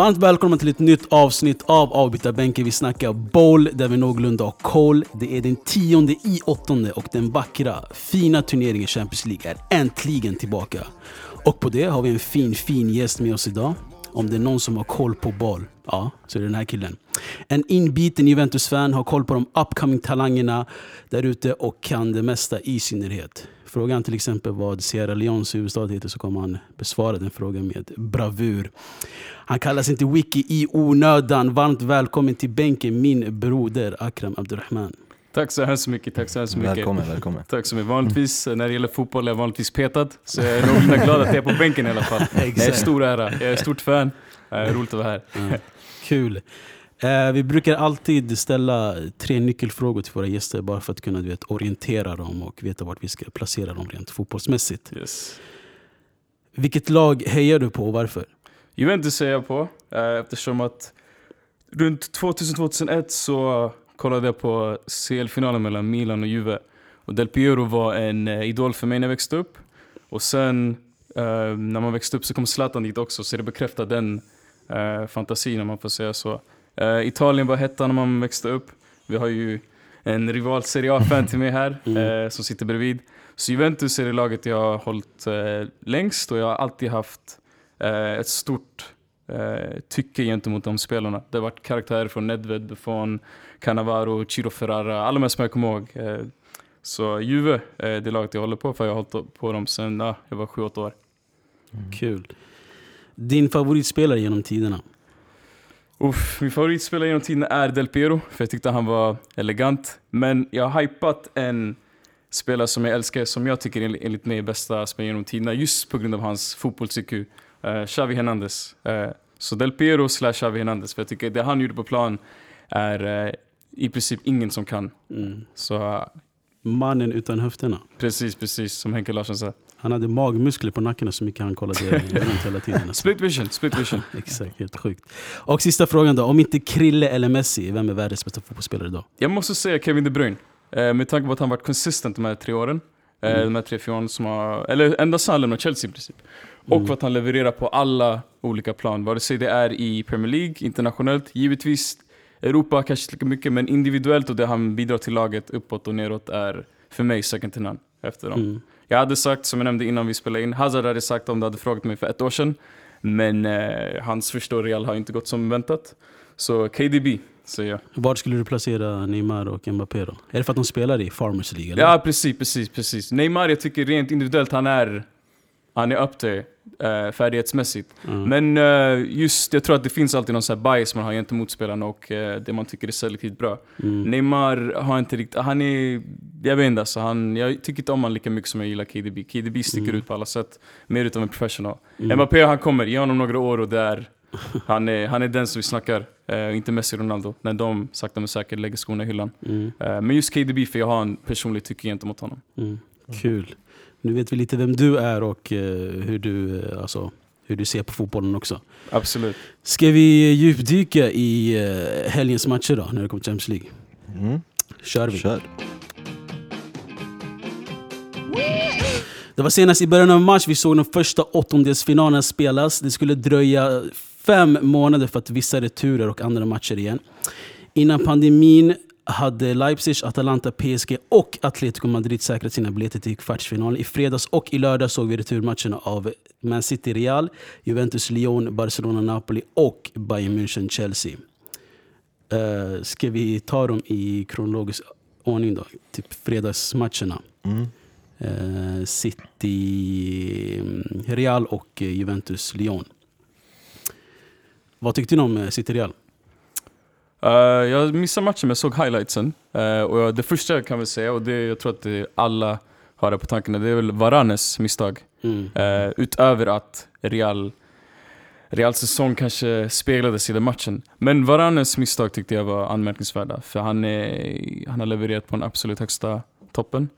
Varmt välkomna till ett nytt avsnitt av Avbytarbänken. Vi snackar boll där vi någorlunda har koll. Det är den tionde i åttonde och den vackra, fina turneringen Champions League är äntligen tillbaka. Och på det har vi en fin, fin gäst med oss idag. Om det är någon som har koll på boll, ja, så är det den här killen. En inbiten Juventus-fan, har koll på de upcoming talangerna där ute och kan det mesta i synnerhet. Frågar han till exempel vad Sierra Leones huvudstad heter så kommer han besvara den frågan med bravur. Han kallas inte Wiki i onödan. Varmt välkommen till bänken min broder Akram Abdurrahman. Tack så hemskt mycket. Tack så hemskt mycket. Välkommen, välkommen. Tack så mycket. Vanligtvis när det gäller fotboll är jag vanligtvis petad. Så jag är någorlunda glad att jag är på bänken i alla fall. Det är en stor ära. Jag är stort fan. Eh, roligt att vara här. Ja, kul. Eh, vi brukar alltid ställa tre nyckelfrågor till våra gäster bara för att kunna du vet, orientera dem och veta vart vi ska placera dem rent fotbollsmässigt. Yes. Vilket lag hejar du på och varför? Juventus ser jag på eh, eftersom att runt 2000-2001 så kollade på CL-finalen mellan Milan och Juve. Och Del Piero var en eh, idol för mig när jag växte upp. Och sen eh, när man växte upp så kom Zlatan dit också så det bekräftar den eh, fantasin om man får säga så. Eh, Italien var hetta när man växte upp. Vi har ju en rival Serie A-fan till mig här Mm. eh, som sitter bredvid. Så Juventus är det laget jag har hållit eh, längst och jag har alltid haft eh, ett stort eh, tycke gentemot de spelarna. Det har varit karaktärer från Nedved, Buffon, Cannavaro, Ciro Ferrara, alla de här som jag kommer ihåg. Eh, så Juve är det laget jag håller på för jag har hållit på dem sedan ah, jag var 7-8 år. Kul. Din favoritspelare genom tiderna? Uff, min favoritspelare genom tiden är Del Piero, för jag tyckte han var elegant. Men jag har hypat en spelare som jag älskar, som jag tycker enligt enligt mig är bästa spelaren genom tiderna, just på grund av hans fotbolls-IQ. Uh, Xavi Hernandez. Eh, så Del Piero slash Xavi Hernandez, för jag tycker det han gjorde på plan är eh, i princip ingen som kan. Mm. Så Mannen utan höfterna. precis, precis som Henke Larsson sa. Han hade magmuskler på nacken så mycket han kollade runt hela tiden. Split vision, split vision. Exakt, helt sjukt. Och sista frågan då. Om inte Krille eller Messi, vem är världens bästa fotbollsspelare idag? Jag måste säga Kevin De Bruyne. Eh, med tanke på att han varit konsistent de här tre åren. Mm. De här tre, fyra åren som har... Eller ända sedan han lämnade Chelsea i princip. Och Mm. för att han levererar på alla olika plan. Vare sig det är i Premier League, internationellt, givetvis Europa kanske lika mycket, men individuellt och det han bidrar till laget uppåt och neråt är för mig second to none efter dem. Mm. Jag hade sagt, som jag nämnde innan vi spelade in, Hazard hade sagt om du hade frågat mig för ett år sedan. Men eh, hans första Real har inte gått som väntat. Så KDB säger jag. Var skulle du placera Neymar och Mbappé då? Är det för att de spelar i Farmers League? Eller? Ja, precis, precis, precis. Neymar, jag tycker rent individuellt, han är, han är up there uh, färdighetsmässigt. Mm. Men eh, just, jag tror att det finns alltid någon sån här bias man har gentemot spelarna och eh, det man tycker är selektivt bra. Mm. Neymar har inte riktigt, han är, jag vet inte alltså, han, jag tycker inte om honom lika mycket som jag gillar KDB. KDB sticker Mm. ut på alla sätt, mer utav en professional. Mm. Mbappé han kommer, ge honom några år och där han är, han är den som vi snackar, eh, inte Messi och Ronaldo. När de sakta men säkert lägger skorna i hyllan. Mm. Men just KDB, för jag har en personlig tycke gentemot honom. Mm. Kul. Nu vet vi lite vem du är och eh, hur, du, eh, alltså, hur du ser på fotbollen också. Absolut. Ska vi djupdyka i eh, helgens matcher då, när det kommer till Champions League? Mm. Kör vi. Kör. Det var senast i början av mars vi såg de första åttondelsfinalerna spelas. Det skulle dröja fem månader för att vissa returer och andra matcher igen. Innan pandemin hade Leipzig, Atalanta, PSG och Atletico Madrid säkrat sina biljetter till kvartsfinal. I fredags och i lördag såg vi returmatcherna av Man City Real, Juventus Lyon, Barcelona Napoli och Bayern München Chelsea. Uh, ska vi ta dem i kronologisk ordning då? Typ fredagsmatcherna. Mm. Eh, City, mm, Real och eh, Juventus Lyon. Vad tyckte ni om City Real? Eh, jag missade matchen men jag såg highlightsen. Eh, och det första jag kan väl säga, och det, jag tror att det alla har det på tankarna, det är väl Varanes misstag. Mm. Eh, utöver att Real, Reals säsong kanske speglades i den matchen. Men Varanes misstag tyckte jag var anmärkningsvärda. För han, är, han har levererat på den absolut högsta toppen.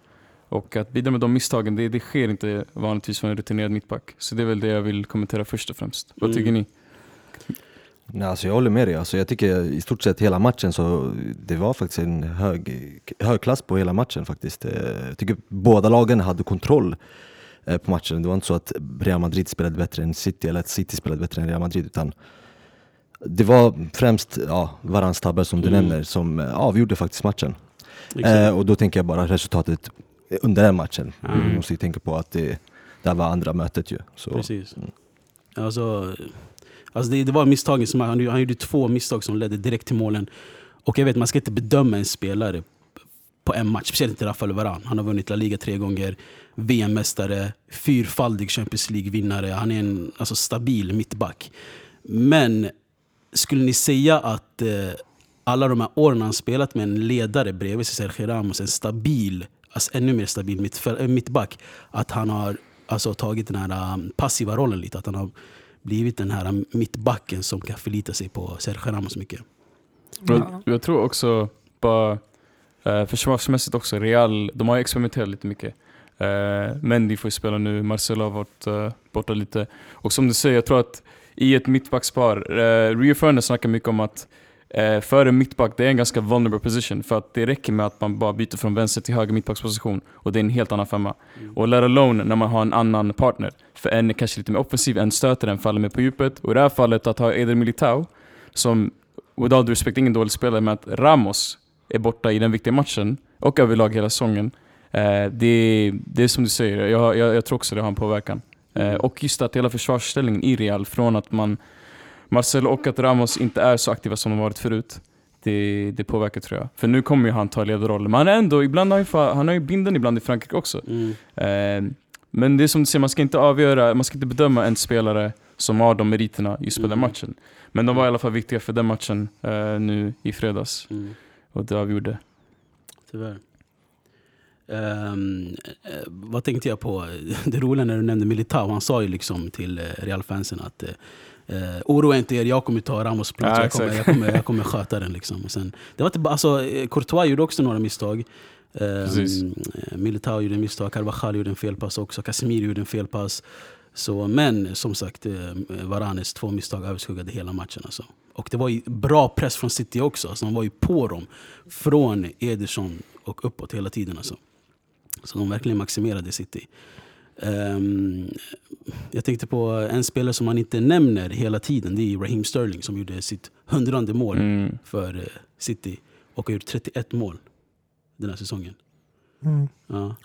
Och att bidra med de misstagen, det, det sker inte vanligtvis för en rutinerad mittback. Så det är väl det jag vill kommentera först och främst. Vad Mm. tycker ni? Nej, alltså jag håller med dig. Alltså jag tycker i stort sett hela matchen så det var faktiskt en hög, hög klass på hela matchen faktiskt. Eh, Jag tycker båda lagen hade kontroll eh, på matchen. Det var inte så att Real Madrid spelade bättre än City eller att City spelade bättre än Real Madrid utan det var främst ja, Varans tabbar som du Mm. nämner som eh, avgjorde faktiskt matchen. Eh, och då tänker jag bara resultatet under den matchen. Mm. Vi måste ju tänka på att det, det var andra mötet ju. Så, Precis. Mm. Alltså, alltså det, det var misstagen som han, han gjorde två misstag som ledde direkt till målen. Och jag vet, man ska inte bedöma en spelare på en match, speciellt inte Rafael Varane. Han har vunnit La Liga tre gånger, VM-mästare, fyrfaldig Champions League-vinnare. Han är en alltså, stabil mittback. Men skulle ni säga att eh, alla de här åren han spelat med en ledare bredvid sig, Sergio Ramos, en stabil, alltså ännu mer stabil mittback, att han har alltså, tagit den här um, passiva rollen lite. Att han har blivit den här mittbacken som kan förlita sig på Sergio Ramos mycket. Jag, jag tror också, bara eh, försvarsmässigt också, Real, de har experimenterat lite mycket. Eh, Mendy får ju spela nu, Marcelo har varit eh, borta lite. Och som du säger, jag tror att i ett mittbackspar, eh, Rio Fernandez snackar mycket om att eh, före mittback, det är en ganska vulnerable position. För att det räcker med att man bara byter från vänster till höger mittbacksposition och det är en helt annan femma. Och let alone när man har en annan partner. För en är kanske lite mer offensiv, en stöter, en faller med på djupet. Och i det här fallet att ha Eder Militao, som with due respect ingen dålig spelare, men att Ramos är borta i den viktiga matchen och överlag hela säsongen. Eh, det, det är som du säger, jag, jag, jag tror också det har en påverkan. Eh, och just att hela försvarsställningen i Real, från att man Marcelo och att Ramos inte är så aktiva som de varit förut. Det, det påverkar tror jag. För nu kommer ju han ta ledarrollen. Men han är ändå, ibland har han, han har ju binden ibland i Frankrike också. Mm. Eh, men det är som du säger, man ska inte avgöra, man ska inte bedöma en spelare som har de meriterna just på den Mm. matchen. Men de var i alla fall viktiga för den matchen eh, nu i fredags. Mm. Och det avgjorde. Tyvärr. Eh, vad tänkte jag på? Det roliga när du nämnde Militao, han sa ju liksom till eh, Real-fansen att eh, oroa inte er, jag kommer ta Ramos plats, Ja, jag, kommer, jag, kommer, jag kommer sköta den. Liksom. Och sen, det var bara, alltså, eh, Courtois gjorde också några misstag. Ehm, eh, Militao gjorde en misstag, Carvajal gjorde en felpass också, Casemiro gjorde en felpass. Så, men som sagt, eh, Varanes två misstag överskuggade hela matchen. Alltså. Och det var bra press från City också. Alltså, de var ju på dem från Ederson och uppåt hela tiden. Alltså. Så de verkligen maximerade City. Ehm, jag tänkte på en spelare som man inte nämner hela tiden. Det är Raheem Sterling som gjorde sitt hundrande mål Mm. för eh, City. Och har gjort 31 mål den här säsongen. Mm. Ja.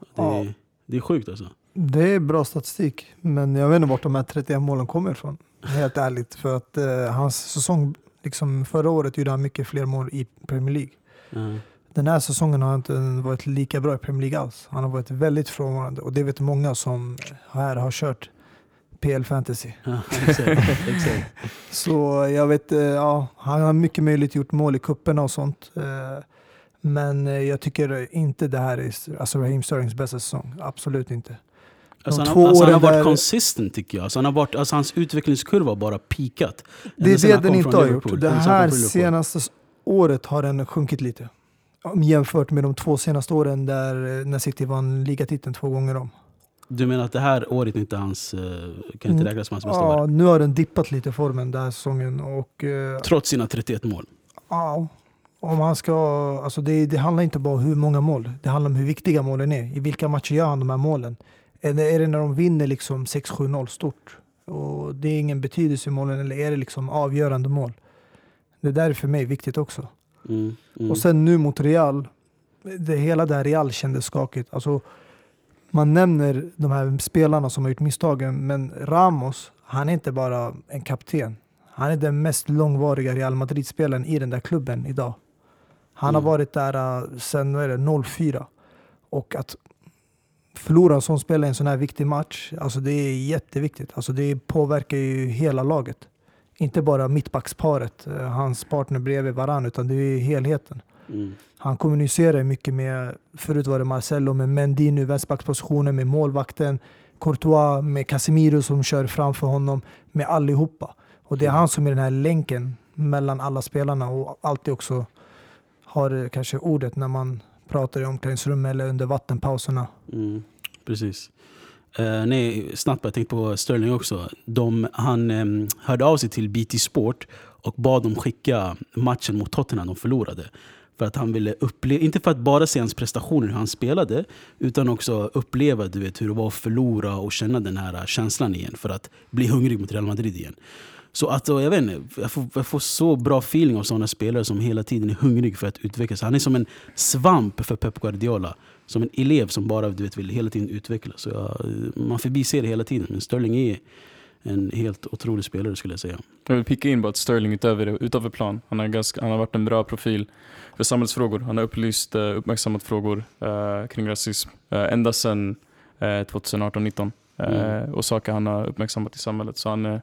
Det, Ja. det är sjukt alltså. Det är bra statistik, men jag vet inte vart de här 31 målen kommer ifrån. Helt ärligt. För att eh, hans säsong, liksom förra året gjorde han mycket fler mål i Premier League. Ja. Den här säsongen har han inte varit lika bra i Premier League alls. Han har varit väldigt frånvarande och det vet många som här har kört PL Fantasy. Ja, exakt, exakt. Så jag vet, eh, ja, han har mycket möjligt gjort mål i kupperna och sånt. eh, Men jag tycker inte det här är alltså Raheem Sterlings bästa säsong. Absolut inte. Alltså, han, alltså, han har åren varit där- consistent tycker jag. Alltså, han har varit, alltså, hans utvecklingskurva har bara peakat. Det är det den inte har gjort. Det här senaste året har den sjunkit lite. Jämfört med de två senaste åren där eh, när City vann ligatiteln två gånger om. Du menar att det här året inte hans, eh, kan inte Mm. räknas som hans bästa Ja, år? nu har den dippat lite formen den här säsongen. Och, eh, Trots sina 31 mål. ja, om han ska, alltså det, det handlar inte bara om hur många mål. Det handlar om hur viktiga målen är. I vilka matcher gör han de här målen? Är det, är det när de vinner liksom 6-7-0 stort? Och det är ingen betydelse i målen eller är det liksom avgörande mål? Det där är för mig viktigt också. Mm, mm. Och sen nu mot Real, det, hela det här Real kändes skakigt. Alltså, man nämner de här spelarna som har gjort misstagen, men Ramos, han är inte bara en kapten. Han är den mest långvariga Real Madrid-spelaren i den där klubben idag. Han har Mm. varit där uh, sedan vad är det, 04. Och att förlora en sån spelare i en sån här viktig match, alltså det är jätteviktigt. Alltså det påverkar ju hela laget. Inte bara mittbacksparet, eh, hans partner bredvid varann, utan det är helheten. Mm. Han kommunicerar mycket med, förut var det Marcelo, med Mendy nu vänsterbackspositionen, med målvakten, Courtois, med Casemiro som kör framför honom, med allihopa. Och det är han som är den här länken mellan alla spelarna och alltid också har eh, kanske ordet när man pratar i omklädningsrummet eller under vattenpauserna. Mm, precis. Uh, nej, snabbt bara, jag tänkte på Sterling också. De, han um, hörde av sig till BT Sport och bad dem skicka matchen mot Tottenham de förlorade. För att han ville uppleva, inte för att bara se hans prestationer, hur han spelade, utan också uppleva du vet, hur det var att förlora och känna den här känslan igen. För att bli hungrig mot Real Madrid igen. Så att, jag, vet inte, jag, får, jag får så bra feeling av sådana spelare som hela tiden är hungrig för att utvecklas. Han är som en svamp för Pep Guardiola. Som en elev som bara du vet, vill hela tiden utvecklas. Så jag, man förbiser det hela tiden. Men Sterling är en helt otrolig spelare skulle jag säga. Jag vill picka in bara att Sterling utöver, utöver plan, han har, ganska, han har varit en bra profil för samhällsfrågor. Han har upplyst, eh, uppmärksammat frågor uh, kring rasism uh, ända sedan uh, 2018-19. Mm. Och saker han har uppmärksammat i samhället. Så han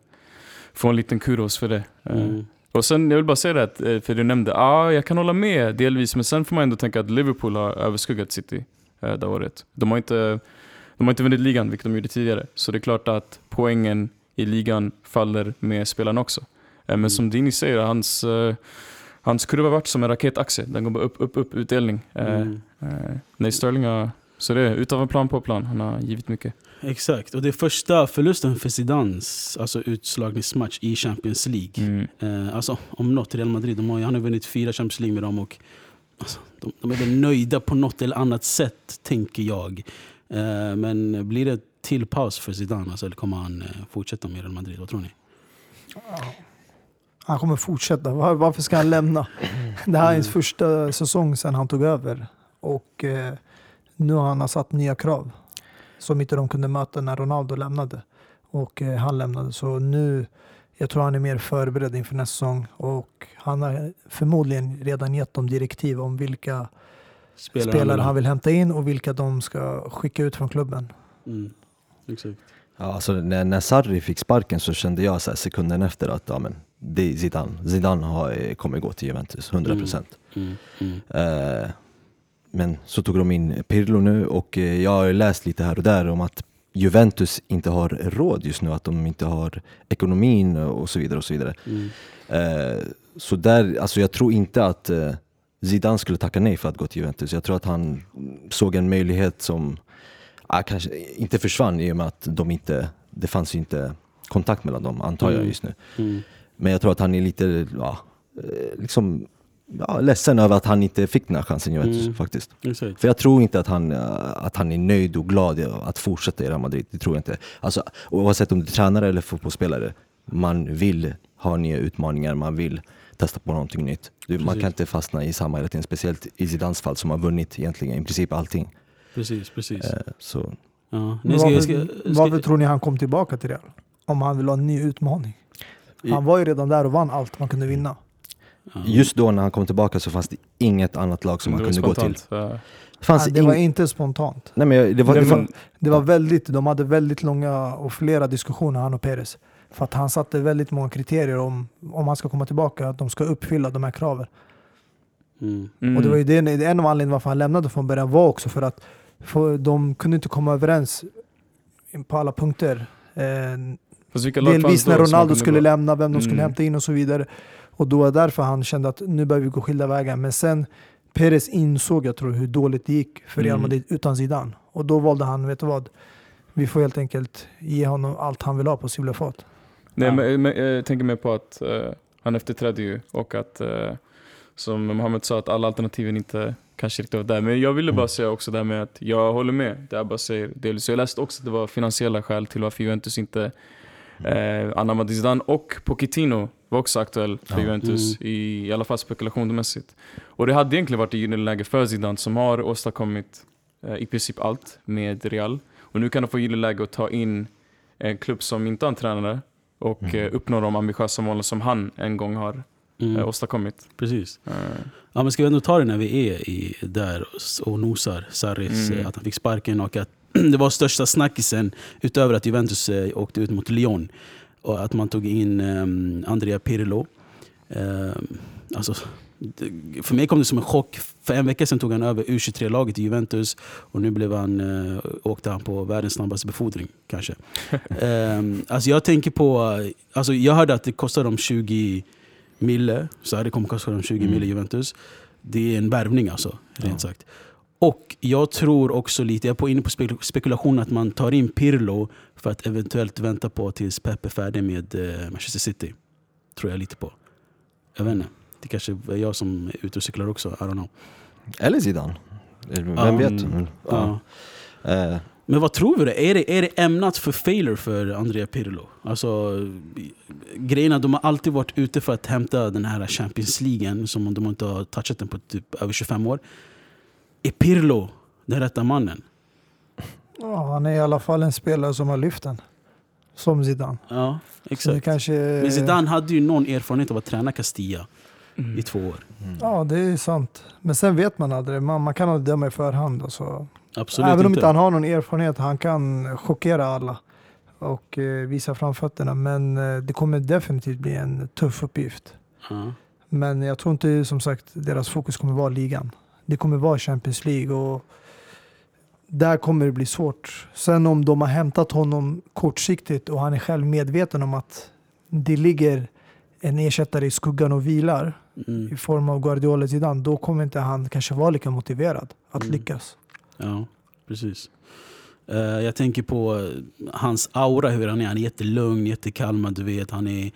får en liten kudos för det. Mm. Och sen, jag vill bara säga det, att, för du nämnde, ah, jag kan hålla med delvis, men sen får man ändå tänka att Liverpool har överskuggat City det året. De har inte de har inte vunnit ligan, vilket de gjorde tidigare. Så det är klart att poängen i ligan faller med spelarna också. Eh, men mm. som Dini säger, hans, eh, hans kurva varit som en raketaxel. Den går bara upp, upp, upp, utdelning. Eh, mm. Nej, Sterling har, så det är utav en plan på plan. Han har givit mycket. Exakt, och det är första förlusten för Zidans alltså utslagningsmatch i Champions League. Mm. Eh, alltså, om något, Real Madrid, de har, han har vunnit fyra Champions League med dem och alltså, de, de, är väl nöjda på något eller annat sätt, tänker jag. Eh, men blir det till paus för Zidane? Alltså, eller kommer han eh, fortsätta med Real Madrid? Vad tror ni? Han kommer fortsätta. Var, varför ska han lämna? Det här är hans första säsong sedan han tog över. Och eh, nu har han satt nya krav som inte de kunde möta när Ronaldo lämnade. Och eh, han lämnade. Så nu, jag tror han är mer förberedd inför nästa säsong. Och han har förmodligen redan gett dem direktiv om vilka spelare, spelare han vill hämta in och vilka de ska skicka ut från klubben. Mm. Exakt. Ja, alltså, när, när Sarri fick sparken så kände jag så här, sekunden efter att ja, men, det är Zidane. Zidane har, kommer gå till Juventus, 100 mm. procent. Mm. Mm. Uh, men så tog de in Pirlo nu och uh, jag har läst lite här och där om att Juventus inte har råd just nu, att de inte har ekonomin och så vidare. och Så vidare. Uh, så där, alltså jag tror inte att Zidane skulle tacka nej för att gå till Juventus. Jag tror att han såg en möjlighet som ah, kanske inte försvann i och med att de inte, det fanns inte kontakt mellan dem, antar jag mm. just nu. Mm. Men jag tror att han är lite, ja, eh, liksom, ja, ledsen över att han inte fick den här chansen Juventus mm. faktiskt. Exakt. För jag tror inte att han, eh, att han är nöjd och glad att fortsätta i Real Madrid. Det tror jag inte. Alltså, oavsett om du är tränare eller fotbollsspelare, man vill ha nya utmaningar, man vill testa på någonting nytt. Du, man kan inte fastna i samma hela tiden, speciellt i Zidans fall som har vunnit egentligen i princip allting. Precis, precis. Eh, så. Ja. Ska, varför, ska, ska, varför tror ni han kom tillbaka till Real? Om han vill ha en ny utmaning. Han var ju redan där och vann allt man kunde vinna. Ja. Just då när han kom tillbaka så fanns det inget annat lag som han kunde spontant. gå till. Det, fanns det var inte spontant. Nej, men det, var, det, var, det var väldigt, de hade väldigt långa och flera diskussioner, han och Perez. För att han satte väldigt många kriterier om, om han ska komma tillbaka, att de ska uppfylla de här kraven. Mm. Mm. Och det var ju det, en av anledningarna varför han lämnade från början var också för att för de kunde inte komma överens på alla punkter. Eh, delvis när Ronaldo skulle lämna, vem de skulle mm. hämta in och så vidare. Och då var det därför han kände att nu behöver vi gå skilda vägar. Men sen Perez insåg, jag tror, hur dåligt det gick för Real mm. Madrid mm. utan Zidane. Och då valde han, vet du vad? Vi får helt enkelt ge honom allt han vill ha på Sibla fat. Nej, ja. men, men, jag tänker mer på att uh, han efterträdde ju och att uh, som Mohammed sa, att alla alternativen inte kanske riktigt var där. Men jag ville bara mm. säga också det här med att jag håller med. Det bara säger delvis. Jag läste också att det var finansiella skäl till varför Juventus inte. Eh, anammade Zidane. Och Pochettino var också aktuell för ja. Juventus, mm. i, i alla fall spekulationsmässigt. Och det hade egentligen varit ett gyllene läge för Zidane som har åstadkommit eh, i princip allt med Real. Och nu kan de få gyllene läge att ta in en klubb som inte har en tränare och mm. eh, uppnå de ambitiösa målen som han en gång har mm. eh, åstadkommit. Precis. Mm. Ja, men ska vi ändå ta det när vi är i, där och nosar Sarris, mm. att han fick sparken och att det var största snackisen utöver att Juventus eh, åkte ut mot Lyon. Och att man tog in um, Andrea Pirlo. Um, alltså, för mig kom det som en chock. För en vecka sedan tog han över U23-laget i Juventus och nu blev han, uh, åkte han på världens snabbaste befordring. kanske. um, alltså jag tänker på, alltså jag hörde att det kostade dem 20 mille, så det kommer kosta dem 20 mm. mille Juventus. Det är en värvning alltså, rent ja. sagt. Och jag tror också lite, jag är inne på spek- spekulation att man tar in Pirlo för att eventuellt vänta på tills Pep är färdig med eh, Manchester City. Tror jag lite på. Jag vet inte. Det kanske är jag som är ute och cyklar också. I don't know. Eller Zidane. Vem Ja, vet? Ja. Eh, Men vad tror vi då? Är det, är det ämnat för failure för Andrea Pirlo? Alltså, grejerna, de har alltid varit ute för att hämta den här Champions League som de inte har touchat den på typ över 25 år. Är Pirlo den rätta mannen? Ja, han är i alla fall en spelare som har lyft den. Som Zidane. Ja, exakt. kanske, Men Zidane hade ju någon erfarenhet av att träna Castilla Mm. i två år. Ja, det är sant. Men sen vet man aldrig. Man, man kan aldrig döma i förhand. Alltså. Absolut Även om inte. inte han har någon erfarenhet, han kan chockera alla och eh, visa framfötterna. Men eh, det kommer definitivt bli en tuff uppgift. Ja. Men jag tror inte som sagt deras fokus kommer vara ligan. Det kommer vara Champions League och där kommer det bli svårt. Sen om de har hämtat honom kortsiktigt och han är själv medveten om att det ligger en ersättare i skuggan och vilar Mm. i form av Guardiola Zidane, då kommer inte han kanske vara lika motiverad att Mm. lyckas. Ja, precis. Eh, jag tänker på eh, hans aura, hur han är. Han är jättelugn, jättekalmad. Du vet. Han är,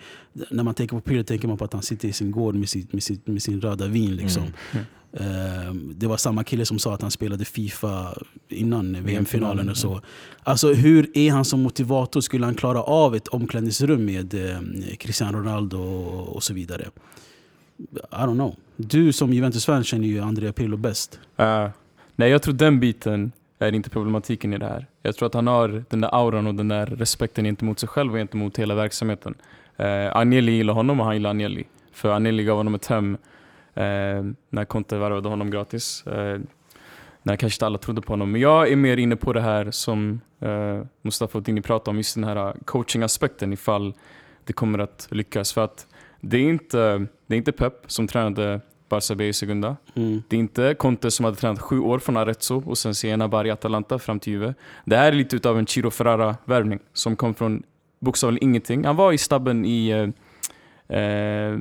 när man tänker på Pirlo tänker man på att han sitter i sin gård med, sitt, med, sitt, med sin röda vin. Liksom. Mm. Eh, det var samma kille som sa att han spelade Fifa innan VM-finalen VM-finalen, och så. Alltså hur är han som motivator? Skulle han klara av ett omklädningsrum med eh, Cristiano Ronaldo och, så vidare? I don't know. Du som Juventus-fan känner ju Andrea Pirlo bäst. Eh, nej, jag tror den biten är inte problematiken i det här. Jag tror att han har den där auran och den där respekten gentemot sig själv och gentemot hela verksamheten. Uh, Agnelli gillar honom och han gillar Agnelli. För Agnelli gav honom ett hem när Conte värvade honom gratis. Eh, när kanske inte alla trodde på honom. Men jag är mer inne på det här som uh, Mustafa och Dini pratade om, just den här coaching-aspekten ifall det kommer att lyckas. För att det är inte, det är inte Pep som tränade Barca B i Segunda. Mm. Det är inte Conte som hade tränat sju år från Arezzo och sen Siena, Bari, Atalanta fram till Juve. Det här är lite utav en Ciro Ferrara-värvning som kom från bokstavligen ingenting. Han var i stabben i eh, eh,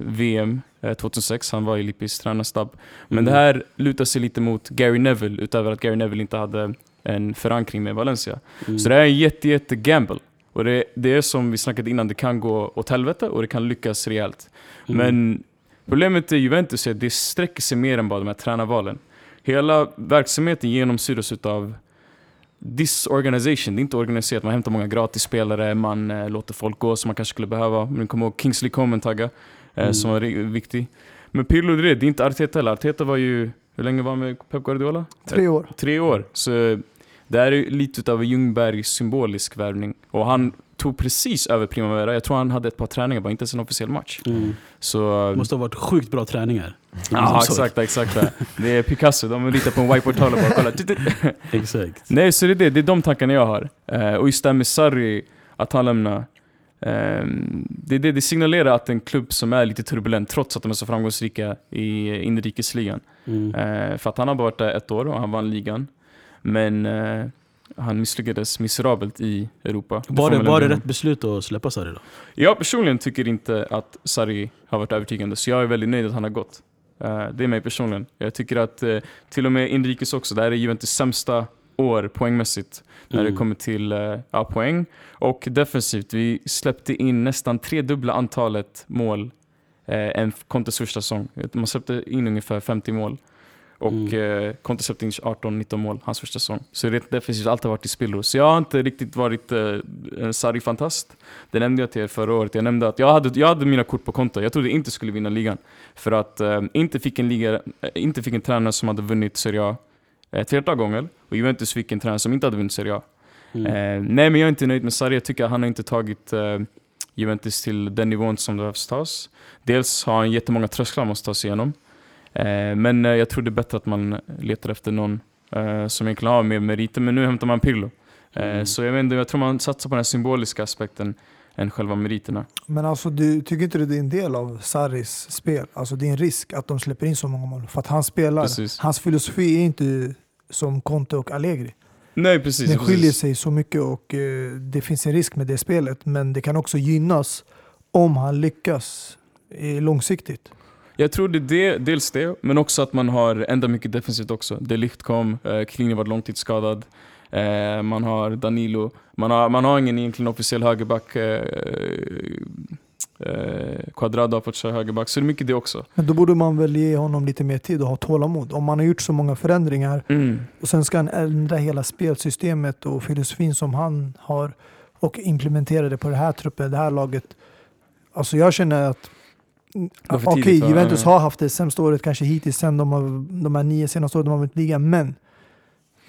VM eh, 2006, han var i Lippis tränarstab. Men Mm. det här lutar sig lite mot Gary Neville utöver att Gary Neville inte hade en förankring med Valencia. Mm. Så det här är en jätte, jätte gamble. Och det, det är som vi snackade innan, det kan gå åt helvete och det kan lyckas rejält. Mm. Men problemet i Juventus är att det sträcker sig mer än bara de här tränarvalen. Hela verksamheten genomsyras av disorganisation. Det är inte organiserat. Man hämtar många gratisspelare, man eh, låter folk gå som man kanske skulle behöva. Men kommer ihåg Kingsley Coman tagga, eh, Mm. som var viktig. Men Pirlo, det är det. Är inte Arteta heller. Arteta var ju, hur länge var han med Pep Guardiola? Tre år. Tre år. Så det här är lite av en Ljungberg symbolisk värvning. Och han tog precis över Primavera. Jag tror han hade ett par träningar, bara inte ens en officiell match. Mm. Så... Det måste ha varit sjukt bra träningar. Ja, exakt, exakt. Det är Picasso, de ritar på en whiteboard-tavla bara kolla. Exakt. Nej, så det är det. Det är de tankarna jag har. Eh, och just det här med Sarri, att han lämnar. Ehm, det, det, det signalerar att en klubb som är lite turbulent, trots att de är så framgångsrika i inrikesligan. Mm. Eh, för att han har bara varit där ett år och han vann ligan. Men eh, han misslyckades miserabelt i Europa. Var det, var det rätt beslut att släppa Sarri då? Jag personligen tycker inte att Sarri har varit övertygande, så jag är väldigt nöjd att han har gått. Eh, det är mig personligen. Jag tycker att eh, till och med inrikes också, det här är Juventus sämsta år poängmässigt när Mm. det kommer till eh, ja, poäng. Och defensivt, vi släppte in nästan tredubbla antalet mål eh, än Contes första säsong. Man släppte in ungefär 50 mål. Och Mm. eh, Conte släppte in 18-19 mål hans första säsong. Så det defensivt alltid varit i spillror. Så jag har inte riktigt varit eh, en Sarri-fantast. Det nämnde jag till er förra året. Jag nämnde att jag hade, jag hade mina kort på konto. Jag trodde inte skulle vinna ligan. För att eh, inte, fick en liga, eh, inte fick en tränare som hade vunnit Serie A ett flertal gånger. Och Juventus fick en tränare som inte hade vunnit Serie A. Mm. Eh, nej, men jag är inte nöjd med Sarri. Jag tycker att han har inte tagit eh, Juventus till den nivån som det behövs tas. Dels har han jättemånga trösklar han måste ta sig igenom. Eh, men eh, jag tror det är bättre att man letar efter någon eh, som egentligen har mer meriter. Men nu hämtar man Pirlo. Eh, Mm. Så jag, vet inte, jag tror man satsar på den symboliska aspekten än själva meriterna. Men alltså, du tycker inte det är en del av Sarris spel? Alltså det är en risk att de släpper in så många mål. För att han spelar, Precis. hans filosofi är inte som Conte och Allegri. Nej, precis. Den precis. skiljer sig så mycket och eh, det finns en risk med det spelet. Men det kan också gynnas om han lyckas eh, långsiktigt. Jag tror det är det, dels det, men också att man har ändrat mycket defensivt också. De Ligt kom, eh, Kling var långtidsskadad. Eh, man har Danilo. Man har, man har ingen egentligen officiell högerback. Eh, eh, Quadrado har fått köra högerback, så det är mycket det också. Men då borde man väl ge honom lite mer tid och ha tålamod. Om man har gjort så många förändringar Mm. och sen ska han ändra hela spelsystemet och filosofin som han har och implementera det på det här truppen, det här laget. Alltså jag känner att Okej, va? Juventus har haft det sämsta året kanske hittills sen de, har, de här nio senaste åren de har vunnit ligan, men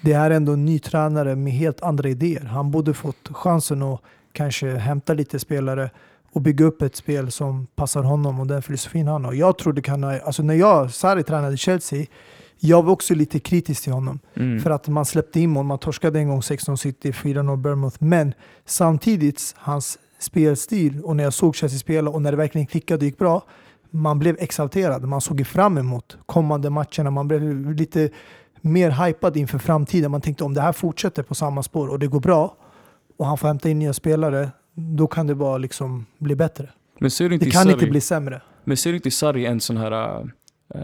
det är ändå en ny tränare med helt andra idéer. Han borde fått chansen att kanske hämta lite spelare och bygga upp ett spel som passar honom och den filosofin han har. Jag tror det kan ha, alltså när jag, Sarri tränade Chelsea, jag var också lite kritisk till honom. Mm. För att man släppte in mål, man torskade en gång 16 City, 4-0 Bournemouth. Men samtidigt, hans spelstil och när jag såg Chelsea spela och när det verkligen klickade och gick bra, man blev exalterad. Man såg fram emot kommande matcherna. Man blev lite mer hypad inför framtiden. Man tänkte om det här fortsätter på samma spår och det går bra och han får hämta in nya spelare, då kan det bara liksom bli bättre. Men ser du inte Det kan Sarri- inte bli sämre. Men ser du inte Sarri en sån här... eh,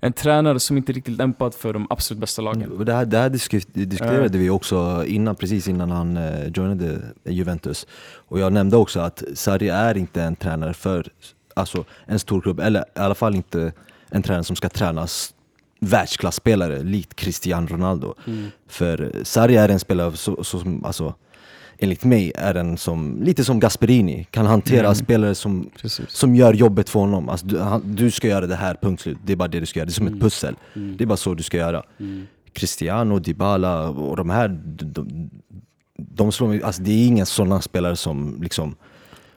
en tränare som inte är riktigt lämpad för de absolut bästa lagen? Och Det här, det här disk- diskuterade vi också innan, precis innan han eh, joinade Juventus. Och jag nämnde också att Sarri är inte en tränare för alltså, en stor klubb, eller i alla fall inte en tränare som ska träna s- världsklasspelare likt Cristiano Ronaldo. Mm. För Sarri är en spelare så, så, som, alltså, enligt mig, är en som, lite som Gasperini, kan hantera Mm. spelare som, Precis. som gör jobbet för honom. Alltså, du, han, du ska göra det här, punkt slut. Det är bara det du ska göra, det är som Mm. ett pussel. Mm. Det är bara så du ska göra. Mm. Cristiano, Dybala och de här, de, de, de slår mig, alltså det är inga sådana spelare som liksom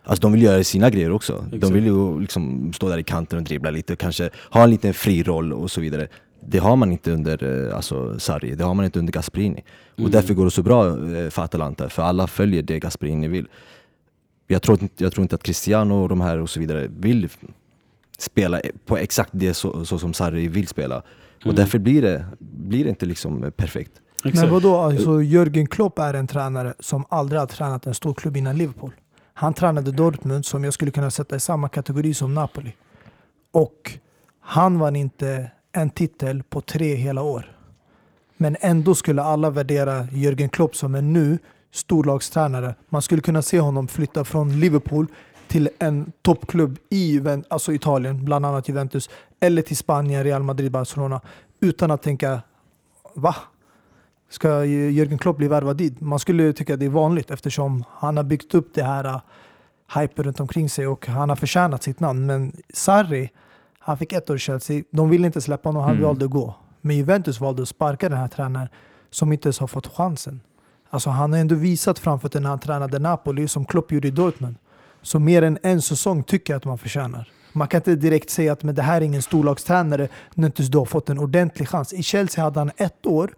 Alltså de vill göra sina grejer också. Exakt. De vill ju liksom stå där i kanten och dribbla lite och kanske ha en liten fri roll och så vidare. Det har man inte under eh, alltså, Sarri, det har man inte under Gasperini. Mm. Och därför går det så bra eh, för Atalanta, för alla följer det Gasperini vill. Jag tror, inte- jag tror inte att Cristiano och de här och så vidare vill spela på exakt det så, så som Sarri vill spela. Och Mm. därför blir det, blir det inte liksom perfekt. Men vadå, alltså Jürgen Klopp är en tränare som aldrig har tränat en stor klubb innan Liverpool. Han tränade Dortmund som jag skulle kunna sätta i samma kategori som Napoli. Och han vann inte en titel på tre hela år. Men ändå skulle alla värdera Jürgen Klopp som en nu storlagstränare. Man skulle kunna se honom flytta från Liverpool till en toppklubb i alltså Italien, bland annat Juventus, eller till Spanien, Real Madrid, Barcelona, utan att tänka va? Ska Jürgen Klopp bli värvad dit? Man skulle tycka det är vanligt eftersom han har byggt upp det här uh, runt omkring sig och han har förtjänat sitt namn. Men Sarri, han fick ett år i Chelsea. De ville inte släppa honom, han Mm. valde att gå. Men Juventus valde att sparka den här tränaren som inte ens har fått chansen. Alltså han har ändå visat framfötterna när han tränade Napoli som Klopp gjorde i Dortmund. Så mer än en säsong tycker jag att man förtjänar. Man kan inte direkt säga att men det här är ingen storlagstränare när inte du har fått en ordentlig chans. I Chelsea hade han ett år,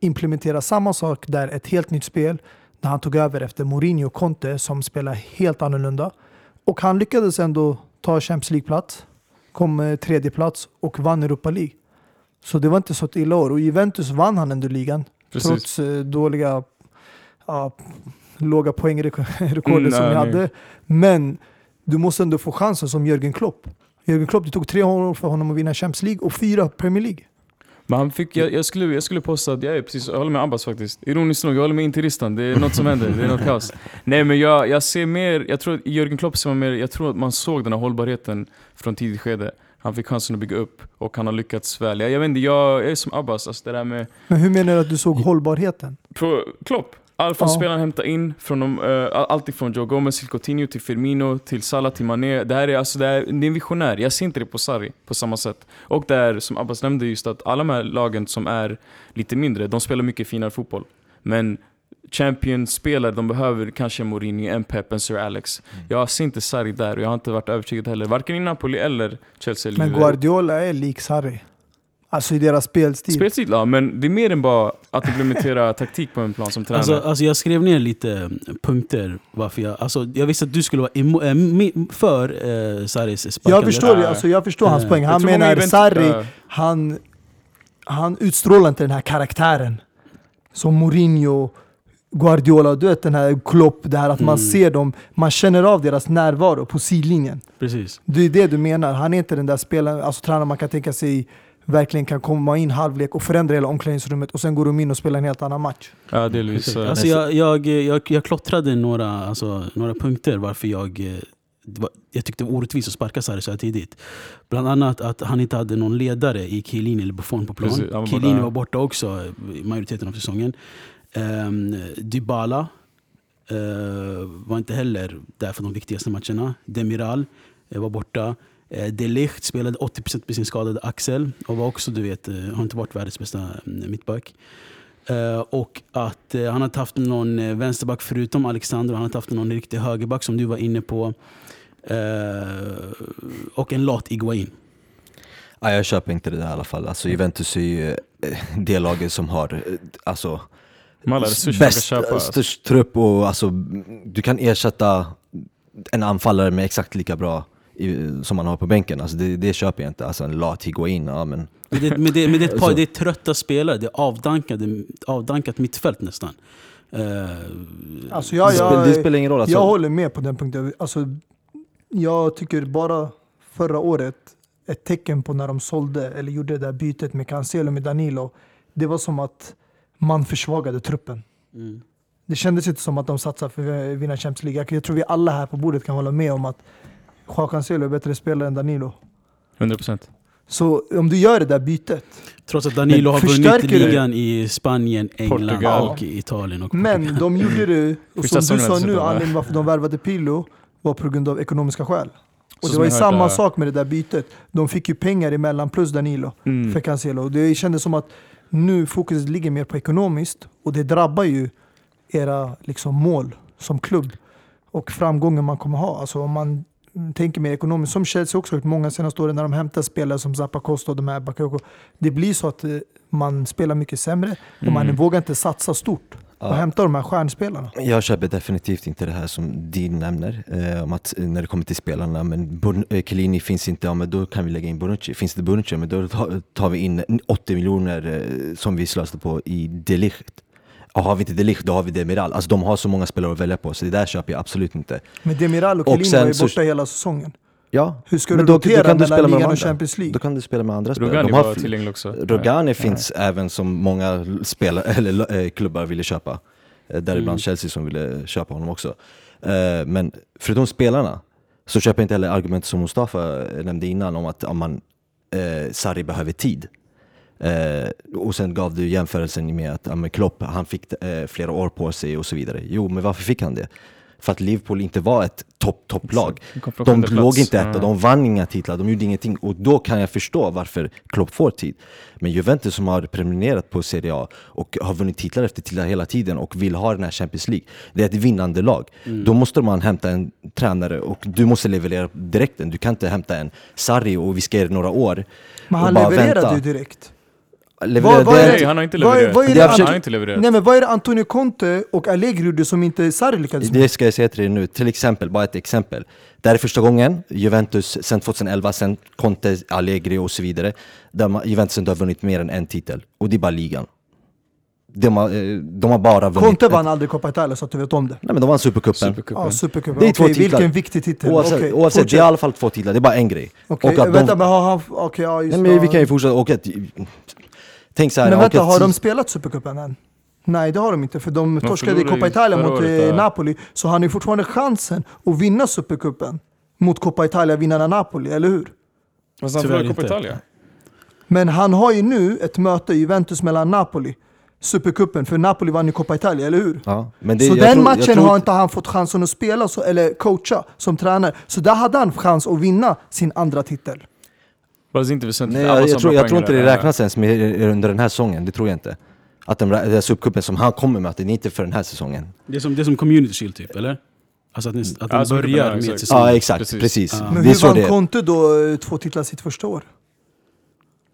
implementera samma sak där, ett helt nytt spel. När han tog över efter Mourinho och Conte som spelar helt annorlunda. Och han lyckades ändå ta Champions League-plats, kom eh, tredje plats och vann Europa League. Så det var inte så ett illa år. Och Juventus vann han ändå ligan. Precis. Trots eh, dåliga, ja, låga poängrekordet Mm, som nej. hade. Men du måste ändå få chansen som Jürgen Klopp. Jürgen Klopp, det tog tre år för honom att vinna Champions League och fyra Premier League. Men han fick, jag, jag, skulle, jag skulle påstå att jag är precis, jag håller med Abbas faktiskt. Ironiskt nog, jag håller med Interistan. Det är något som händer, det är något kaos. Nej men jag, jag ser mer, jag tror att Jörgen Klopp ser man mer, jag tror att man såg den här hållbarheten från tidigt skede. Han fick chansen att bygga upp och han har lyckats väl. Jag, jag vet inte, jag, jag är som Abbas, alltså det där med Men hur menar du att du såg hållbarheten? Pro, Klopp. Allt från Ja. spelarna hämtar in, från de, uh, allt ifrån Joe Gomez till Coutinho till Firmino till Salah till Mané. Det här är, alltså, det är, det är en visionär. Jag ser inte det på Sarri på samma sätt. Och det är, som Abbas nämnde, just att alla de här lagen som är lite mindre, de spelar mycket finare fotboll. Men Champions-spelare, de behöver kanske Mourinho, en Pep, en Sir Alex. Jag ser inte Sarri där och jag har inte varit övertygad heller. Varken i Napoli eller Chelsea Men. Guardiola är lik Sarri. Alltså i deras spelstil. Spelstil, ja, men det är mer än bara att implementera taktik på en plan som tränare. Alltså, alltså jag skrev ner lite punkter varför jag... Alltså jag visste att du skulle vara emo, äh, me- för äh, Sarris sparkande. jag förstår, Ja. alltså, jag förstår hans Eh, poäng. Han menar Sarri, han, han utstrålar inte den här karaktären. Som Mourinho, Guardiola, du vet den här Klopp, det här att man Mm. ser dem, man känner av deras närvaro på sidlinjen. Precis. Det är det du menar, han är inte den där spelaren, alltså tränaren man kan tänka sig verkligen kan komma in halvlek och förändra hela omklädningsrummet och sen går de in och spelar en helt annan match. Ja, delvis. Alltså jag, jag, jag, jag klottrade några, alltså, några punkter varför jag, eh, var, jag tyckte det var orättvist att sparka Sarri så här tidigt. Bland annat att han inte hade någon ledare i Chiellini eller Buffon på plan. Precis, var Chiellini borta. var borta också i majoriteten av säsongen. Um, Dybala eh, var inte heller där för de viktigaste matcherna. Demiral eh, var borta. Eh, De Ligt spelade 80% med sin skadade axel och var också, du vet, eh, har inte varit världens bästa mm, mittback. Eh, och att han har haft någon vänsterback förutom Alexander. Han har haft någon riktig högerback som du var inne på. Och en lat Iguain. Ja, jag köper inte det där i alla fall. Alltså, Juventus är ju det laget som har alltså, bäst, köpa. alltså. störst trupp och alltså, du kan ersätta en anfallare med exakt lika bra i, som man har på bänken. Alltså, det, det köper jag inte. Alltså en lat Higuain, ja men Men det, men det, men det, är ett par, det är trötta spelare, det är avdankade, avdankat mittfält nästan. Eh, Alltså jag, det, jag, spelar, det spelar ingen roll. Alltså. Jag håller med på den punkten. Alltså, jag tycker bara förra året, ett tecken på när de sålde eller gjorde det där bytet med Cancelo med Danilo, det var som att man försvagade truppen. mm. Det kändes inte som att de satsade för att vinna Champions League. Jag tror vi alla här på bordet kan hålla med om att Joao Cancelo är bättre spelare än Danilo. 100%. Så om du gör det där bytet, Trots att Danilo har vunnit förstärker det- ligan i Spanien, England Portugal. och i Italien. Och men de gjorde det, och som du sa nu, anledningen varför de värvade Pirlo var på grund av ekonomiska skäl. Och Så det var ju samma hörde- sak med det där bytet. De fick ju pengar emellan plus Danilo Mm. för Cancelo. Och Det kändes som att nu fokuset ligger mer på ekonomiskt och det drabbar ju era liksom, mål som klubb och framgången man kommer ha. Alltså om man tänker mer ekonomiskt, som Chelsea också gjort många senaste åren när de hämtar spelare som Zappa Costa och de här Bakayoko. Det blir så att eh, man spelar mycket sämre och man Mm. vågar inte satsa stort och Ja. hämta de här stjärnspelarna. Jag köper definitivt inte det här som Dean nämner, eh, om att eh, när det kommer till spelarna, men Bon- eh, Chiellini finns inte, ja men då kan vi lägga in Bonucci. Finns det Bonucci, men då tar, vi in 80 miljoner eh, som vi slösade på i De Ja, har vi inte De Ligt, då har vi Demiral. Alltså de har så många spelare att välja på, så det där köper jag absolut inte. Men Demiral och Och sen var ju så- borta hela säsongen. Ja, Hur ska Men du då- då rotera kan du spela med ligan och andra. Champions League? då kan du spela med andra spelare. Rogani var fl- tillgänglig också. Rogani Ja. finns även som många spelare, eller, eh, klubbar ville köpa. Eh, Däribland Mm. Chelsea som ville köpa honom också. Eh, Men förutom spelarna så köper jag inte heller argumentet som Mustafa nämnde innan om att om man, Sarri behöver tid. Eh, och sen gav du jämförelsen med att ja, men Klopp han fick eh, flera år på sig och så vidare. Jo, men varför fick han det? För att Liverpool inte var ett topp, topplag. De De låg inte etta, Ja. de vann inga titlar, de gjorde ingenting. Och då kan jag förstå varför Klopp får tid. Men Juventus som har prenumererat på Serie A och har vunnit titlar efter titlar hela tiden och vill ha den här Champions League. Det är ett vinnande lag. Mm. Då måste man hämta en tränare och du måste leverera direkt. Du kan inte hämta en Sarri och vi ska ge några år. Men han levererade ju direkt. Leverera, Vad- vad det Nej, han har inte Vad levererat. vad är det Han har inte levererat. Nej men vad är det Antonio Conte och Allegri gjorde som inte Sarri lyckades med? Det ska jag säga till dig nu, till exempel, bara ett exempel. Det här är första gången Juventus sen 2011, sen Conte, Allegri och så vidare, där Juventus inte har vunnit mer än en titel. Och det är bara ligan. De har, eh, de har bara vunnit... Conte vann aldrig Copa Italia så att du vet om det. Nej men de vann Supercupen. Supercupen. Ja, Supercupen. Det är Okej, två titlar. vilken viktig titel. Oavsett, Okej, oavsett det är i alla fall två titlar, det är bara en grej. Okej, och att de- vänta men har han... Okej, ja just Nej, men vi kan ju fortsätta, och att, Tänk så här, Men vänta, har de spelat Supercupen än? Nej det har de inte, för de torskade i Coppa Italia mot året, eh. Napoli. Så han har ju fortfarande chansen att vinna Supercupen mot Coppa Italia-vinnarna Napoli, eller hur? Fast han Coppa. Italia. Men han har ju nu ett möte i Juventus mellan Napoli, Supercupen, för Napoli vann ju Coppa Italia, eller hur? Ja, men det, så den tror- matchen tror- har inte han fått chansen att spela så, eller coacha som tränare. Så där hade han chans att vinna sin andra titel. Fast inte väsentligt. Nej, jag, jag, tror, jag tror inte det där. räknas ens med under den här säsongen, det tror jag inte. Att den, den här subcupen som han kommer med, att den är inte för den här säsongen. Det är som, det är som community shield typ, eller? Alltså att, ni, att Ja, den är börjar med, exakt. säsongen. Ja exakt, Precis. precis. Ja. Men är hur vann är. Conte då eh, två titlar sitt första år?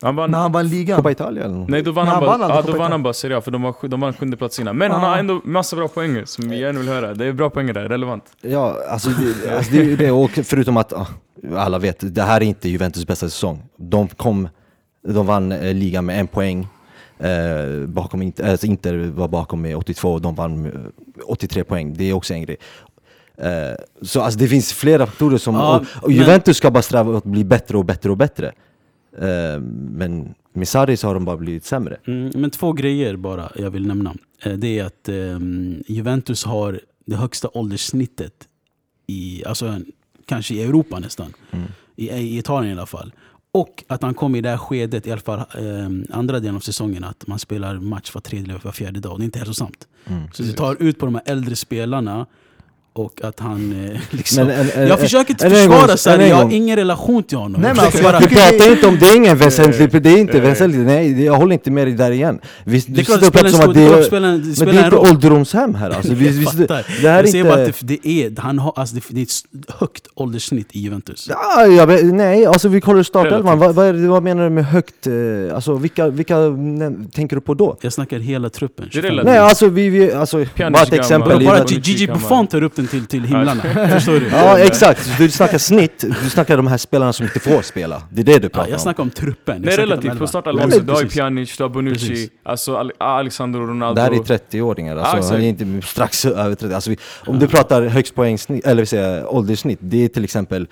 Han vann, När han vann ligan? Coppa Italia eller något? nej, då vann han, han bara, vann ja, då vann han bara Serie A, för de, var, de vann sjunde plats innan. Men han Ja. har ändå massa bra poäng som vi gärna vill höra. Det är bra poäng där, relevant. Ja, alltså det, alltså det är det, och förutom att ah, alla vet, det här är inte Juventus bästa säsong. De kom, de vann eh, ligan med en poäng. Eh, bakom alltså Inter var bakom med 82 och de vann med 83 poäng. Det är också en grej. Eh, så alltså, det finns flera faktorer som... Ja, och, och Juventus ska bara sträva att bli bättre och bättre och bättre. Eh, men med Sarri så har de bara blivit sämre. Mm, men två grejer bara jag vill nämna. Eh, Det är att ehm, Juventus har det högsta ålderssnittet i, alltså, kanske i Europa nästan. Mm. I, I Italien i alla fall. Och att han kom i det här skedet, i alla fall ehm, andra delen av säsongen, att man spelar match var tredje eller var fjärde dag. Det är inte hälsosamt. Mm. Så det tar ut på de här äldre spelarna. Och att han eh, liksom... Men en- en- jag försöker inte en- försvara Sarri, en jag har ingen relation till honom. Nej, Jag men alltså, bara- det- pratar inte om, det är ingen väsentligt, det är inte Eh, väsentligt, nej jag håller inte med dig där igen. Vi, Det är du klart sitter det och pratar spelar som att det är det spelar, men det är en inte ålderdomshem här alltså. Vi, vi, jag fattar. det här är jag säger bara inte... att det, det är, han har, alltså det, det är ett högt ålderssnitt i Juventus. Ja, jag vet, nej, alltså vi kollar startelvan, vad, vad, vad menar du med högt? eh, Alltså vilka, vilka tänker du på då? Jag snackar hela truppen. Det är 25. relativt. Nej alltså vi, vi alltså, bara ett exempel. Bara, Gigi. Buffon tar upp den till, till himlarna. Förstår du? Ja exakt, du snackar snitt, du snackar de här spelarna som inte får spela. Det är det du Ja, pratar jag om. snackar om truppen. Jag Det är snackar om relativt, på startelvan Nej, så du har ju. Pjanic, du har Bonucci, Precis. alltså Ale- Alexander Ronaldo. Det här är 30-åringar, alltså, han är inte strax över 30. Alltså, vi, om du pratar högst poängsnitt, eller vi säger ålderssnitt, det är till exempel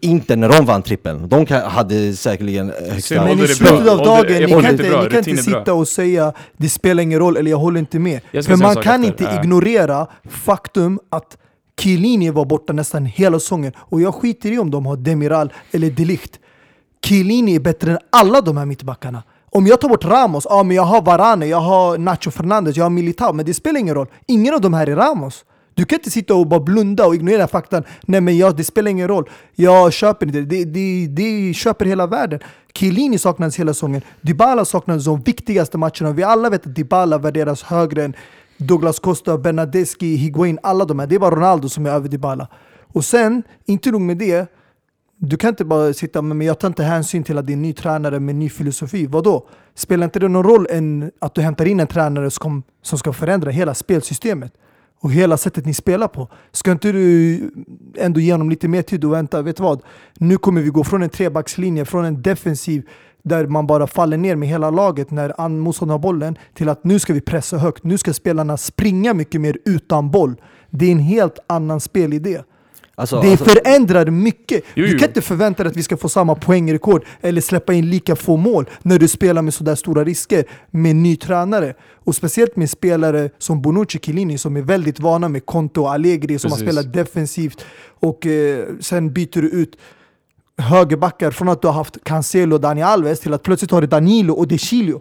inte när de vann trippeln, de hade säkerligen högsta... Men i är slutet av dagen, ni kan inte ni kan inte sitta och säga det spelar ingen roll eller jag håller inte med. För man kan inte Ja. ignorera faktum att Chiellini var borta nästan hela säsongen. Och jag skiter i om de har Demiral eller Delicht. Chiellini är bättre än alla de här mittbackarna. Om jag tar bort Ramos, ja men jag har Varane, jag har Nacho Fernandes, jag har Militao, men det spelar ingen roll. Ingen av de här är Ramos. Du kan inte sitta och bara blunda och ignorera faktan. Nej men jag, det spelar ingen roll. Jag köper inte det. Det, det, det köper hela världen. Chiellini saknades hela säsongen. Dybala saknades de viktigaste matcherna. Vi alla vet att Dybala värderas högre än Douglas Costa, Bernadeschi, Higuain, alla de här. Det är bara Ronaldo som är över Dybala. Och sen, inte nog med det. Du kan inte bara sitta med men jag tar inte hänsyn till att det är en ny tränare med ny filosofi. Vadå? Spelar inte det någon roll en, att du hämtar in en tränare som, som ska förändra hela spelsystemet? Och hela sättet ni spelar på. Ska inte du ändå ge honom lite mer tid och vänta? Vet du vad? Nu kommer vi gå från en trebackslinje, från en defensiv där man bara faller ner med hela laget när motståndaren har bollen till att nu ska vi pressa högt. Nu ska spelarna springa mycket mer utan boll. Det är en helt annan spelidé. Alltså, Det alltså, förändrar mycket. Jo, Du jo. kan inte förvänta dig att vi ska få samma poängrekord eller släppa in lika få mål när du spelar med sådär stora risker med ny tränare. Och speciellt med spelare som Bonucci Chiellini som är väldigt vana med Conte och Allegri som har Precis. spelat defensivt. Och eh, sen byter du ut högerbackar från att du har haft Cancelo och Dani Alves till att plötsligt har du Danilo och De Chilio.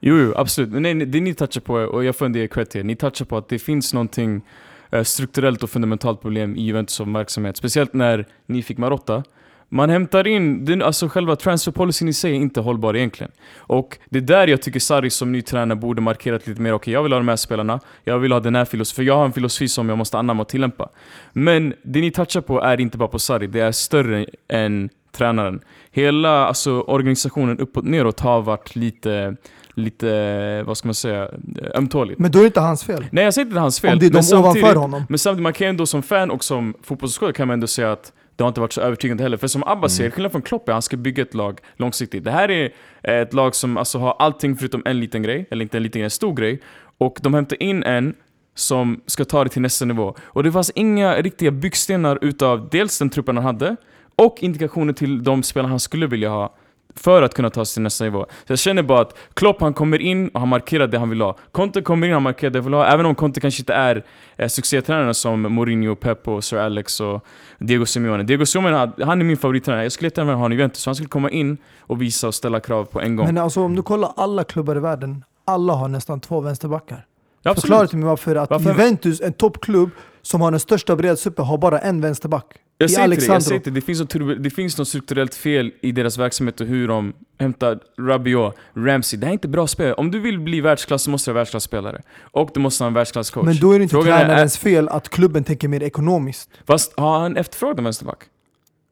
Jo, jo, absolut. Men nej, det ni touchar på, och jag får en del cred till er, ni touchar på att det finns någonting Eh, strukturellt och fundamentalt problem i Juventus verksamhet. Speciellt när ni fick Marotta. Man hämtar in, den, alltså själva transferpolicyn i sig är inte hållbar egentligen. Och det är där jag tycker Sarri som ny tränare borde markerat lite mer, okej jag vill ha de här spelarna, jag vill ha den här filosofin, för jag har en filosofi som jag måste anamma och tillämpa. Men det ni touchar på är inte bara på Sarri, det är större än tränaren. Hela alltså, organisationen uppåt neråt har varit lite, lite, vad ska man säga, ömtåligt. Men då är det inte hans fel. Nej jag säger inte att det är hans fel. Om det är men de ovanför samtidigt- honom. men samtidigt, man kan ändå som fan och som fotbollsskådare kan man ändå säga att det har inte varit så övertygande heller. För som Abba säger, skillnaden från Klopp är att han ska bygga ett lag långsiktigt. Det här är ett lag som alltså har allting förutom en liten grej, eller inte en liten grej, en stor grej. Och de hämtar in en som ska ta det till nästa nivå. Och det fanns inga riktiga byggstenar utav dels den truppen han hade, och indikationer till de spelare han skulle vilja ha för att kunna ta sig till nästa nivå. Så jag känner bara att Klopp han kommer in och han markerar det han vill ha. Conte kommer in och han markerar det han vill ha, även om Conte kanske inte är eh, succétränarna som Mourinho, Pep och Sir Alex och Diego Simeone. Diego Simeone, han- han är min favorittränare. Jag skulle jättegärna vilja ha honom i Juventus, så han skulle komma in och visa och ställa krav på en gång. Men alltså om du kollar alla klubbar i världen, alla har nästan två vänsterbackar. Ja, Förklara absolut. till mig varför att Varför- Juventus, en toppklubb som har den största beredskapen, har bara en vänsterback. Jag säger till dig, jag säger det finns, något, det finns något strukturellt fel i deras verksamhet och hur de hämtar Rabiot, Ramsey. Det här är inte bra spel. Om du vill bli världsklass så måste du vara världsklasspelare. Och du måste ha en världsklasscoach. Men då är det inte Frågan är- tränarens fel att klubben tänker mer ekonomiskt. Fast har han efterfrågat en vänsterback?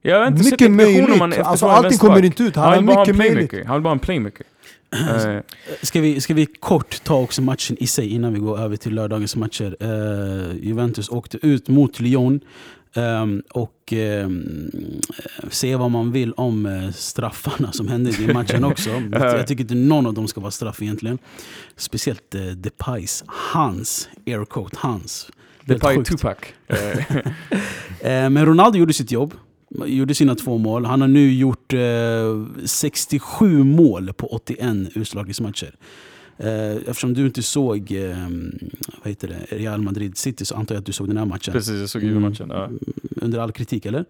Jag har inte sett Mycket om möjligt. han Alltså, allting kommer inte ut. Han Han vill bara ha en playmaker. Han vill bara ha en playmaker. Eh, Ska vi, ska vi kort ta också matchen i sig innan vi går över till lördagens matcher? Eh, Juventus åkte ut mot Lyon. Ehm, och ehm, säga vad man vill om eh, straffarna som hände i matchen också. Jag tycker inte någon av dem ska vara straff egentligen. Speciellt uh, Depays, hans aircoat, hans. Depay. Tupac. Eh, Men Ronaldo gjorde sitt jobb. Gjorde sina två mål. Han har nu gjort eh, 67 mål på 81 utslagningsmatcher. Eh, eftersom du inte såg eh, vad heter det, Real Madrid City så antar jag att du såg den här matchen. Precis, jag såg Mm. Juve-matchen. Ja. Under all kritik, eller?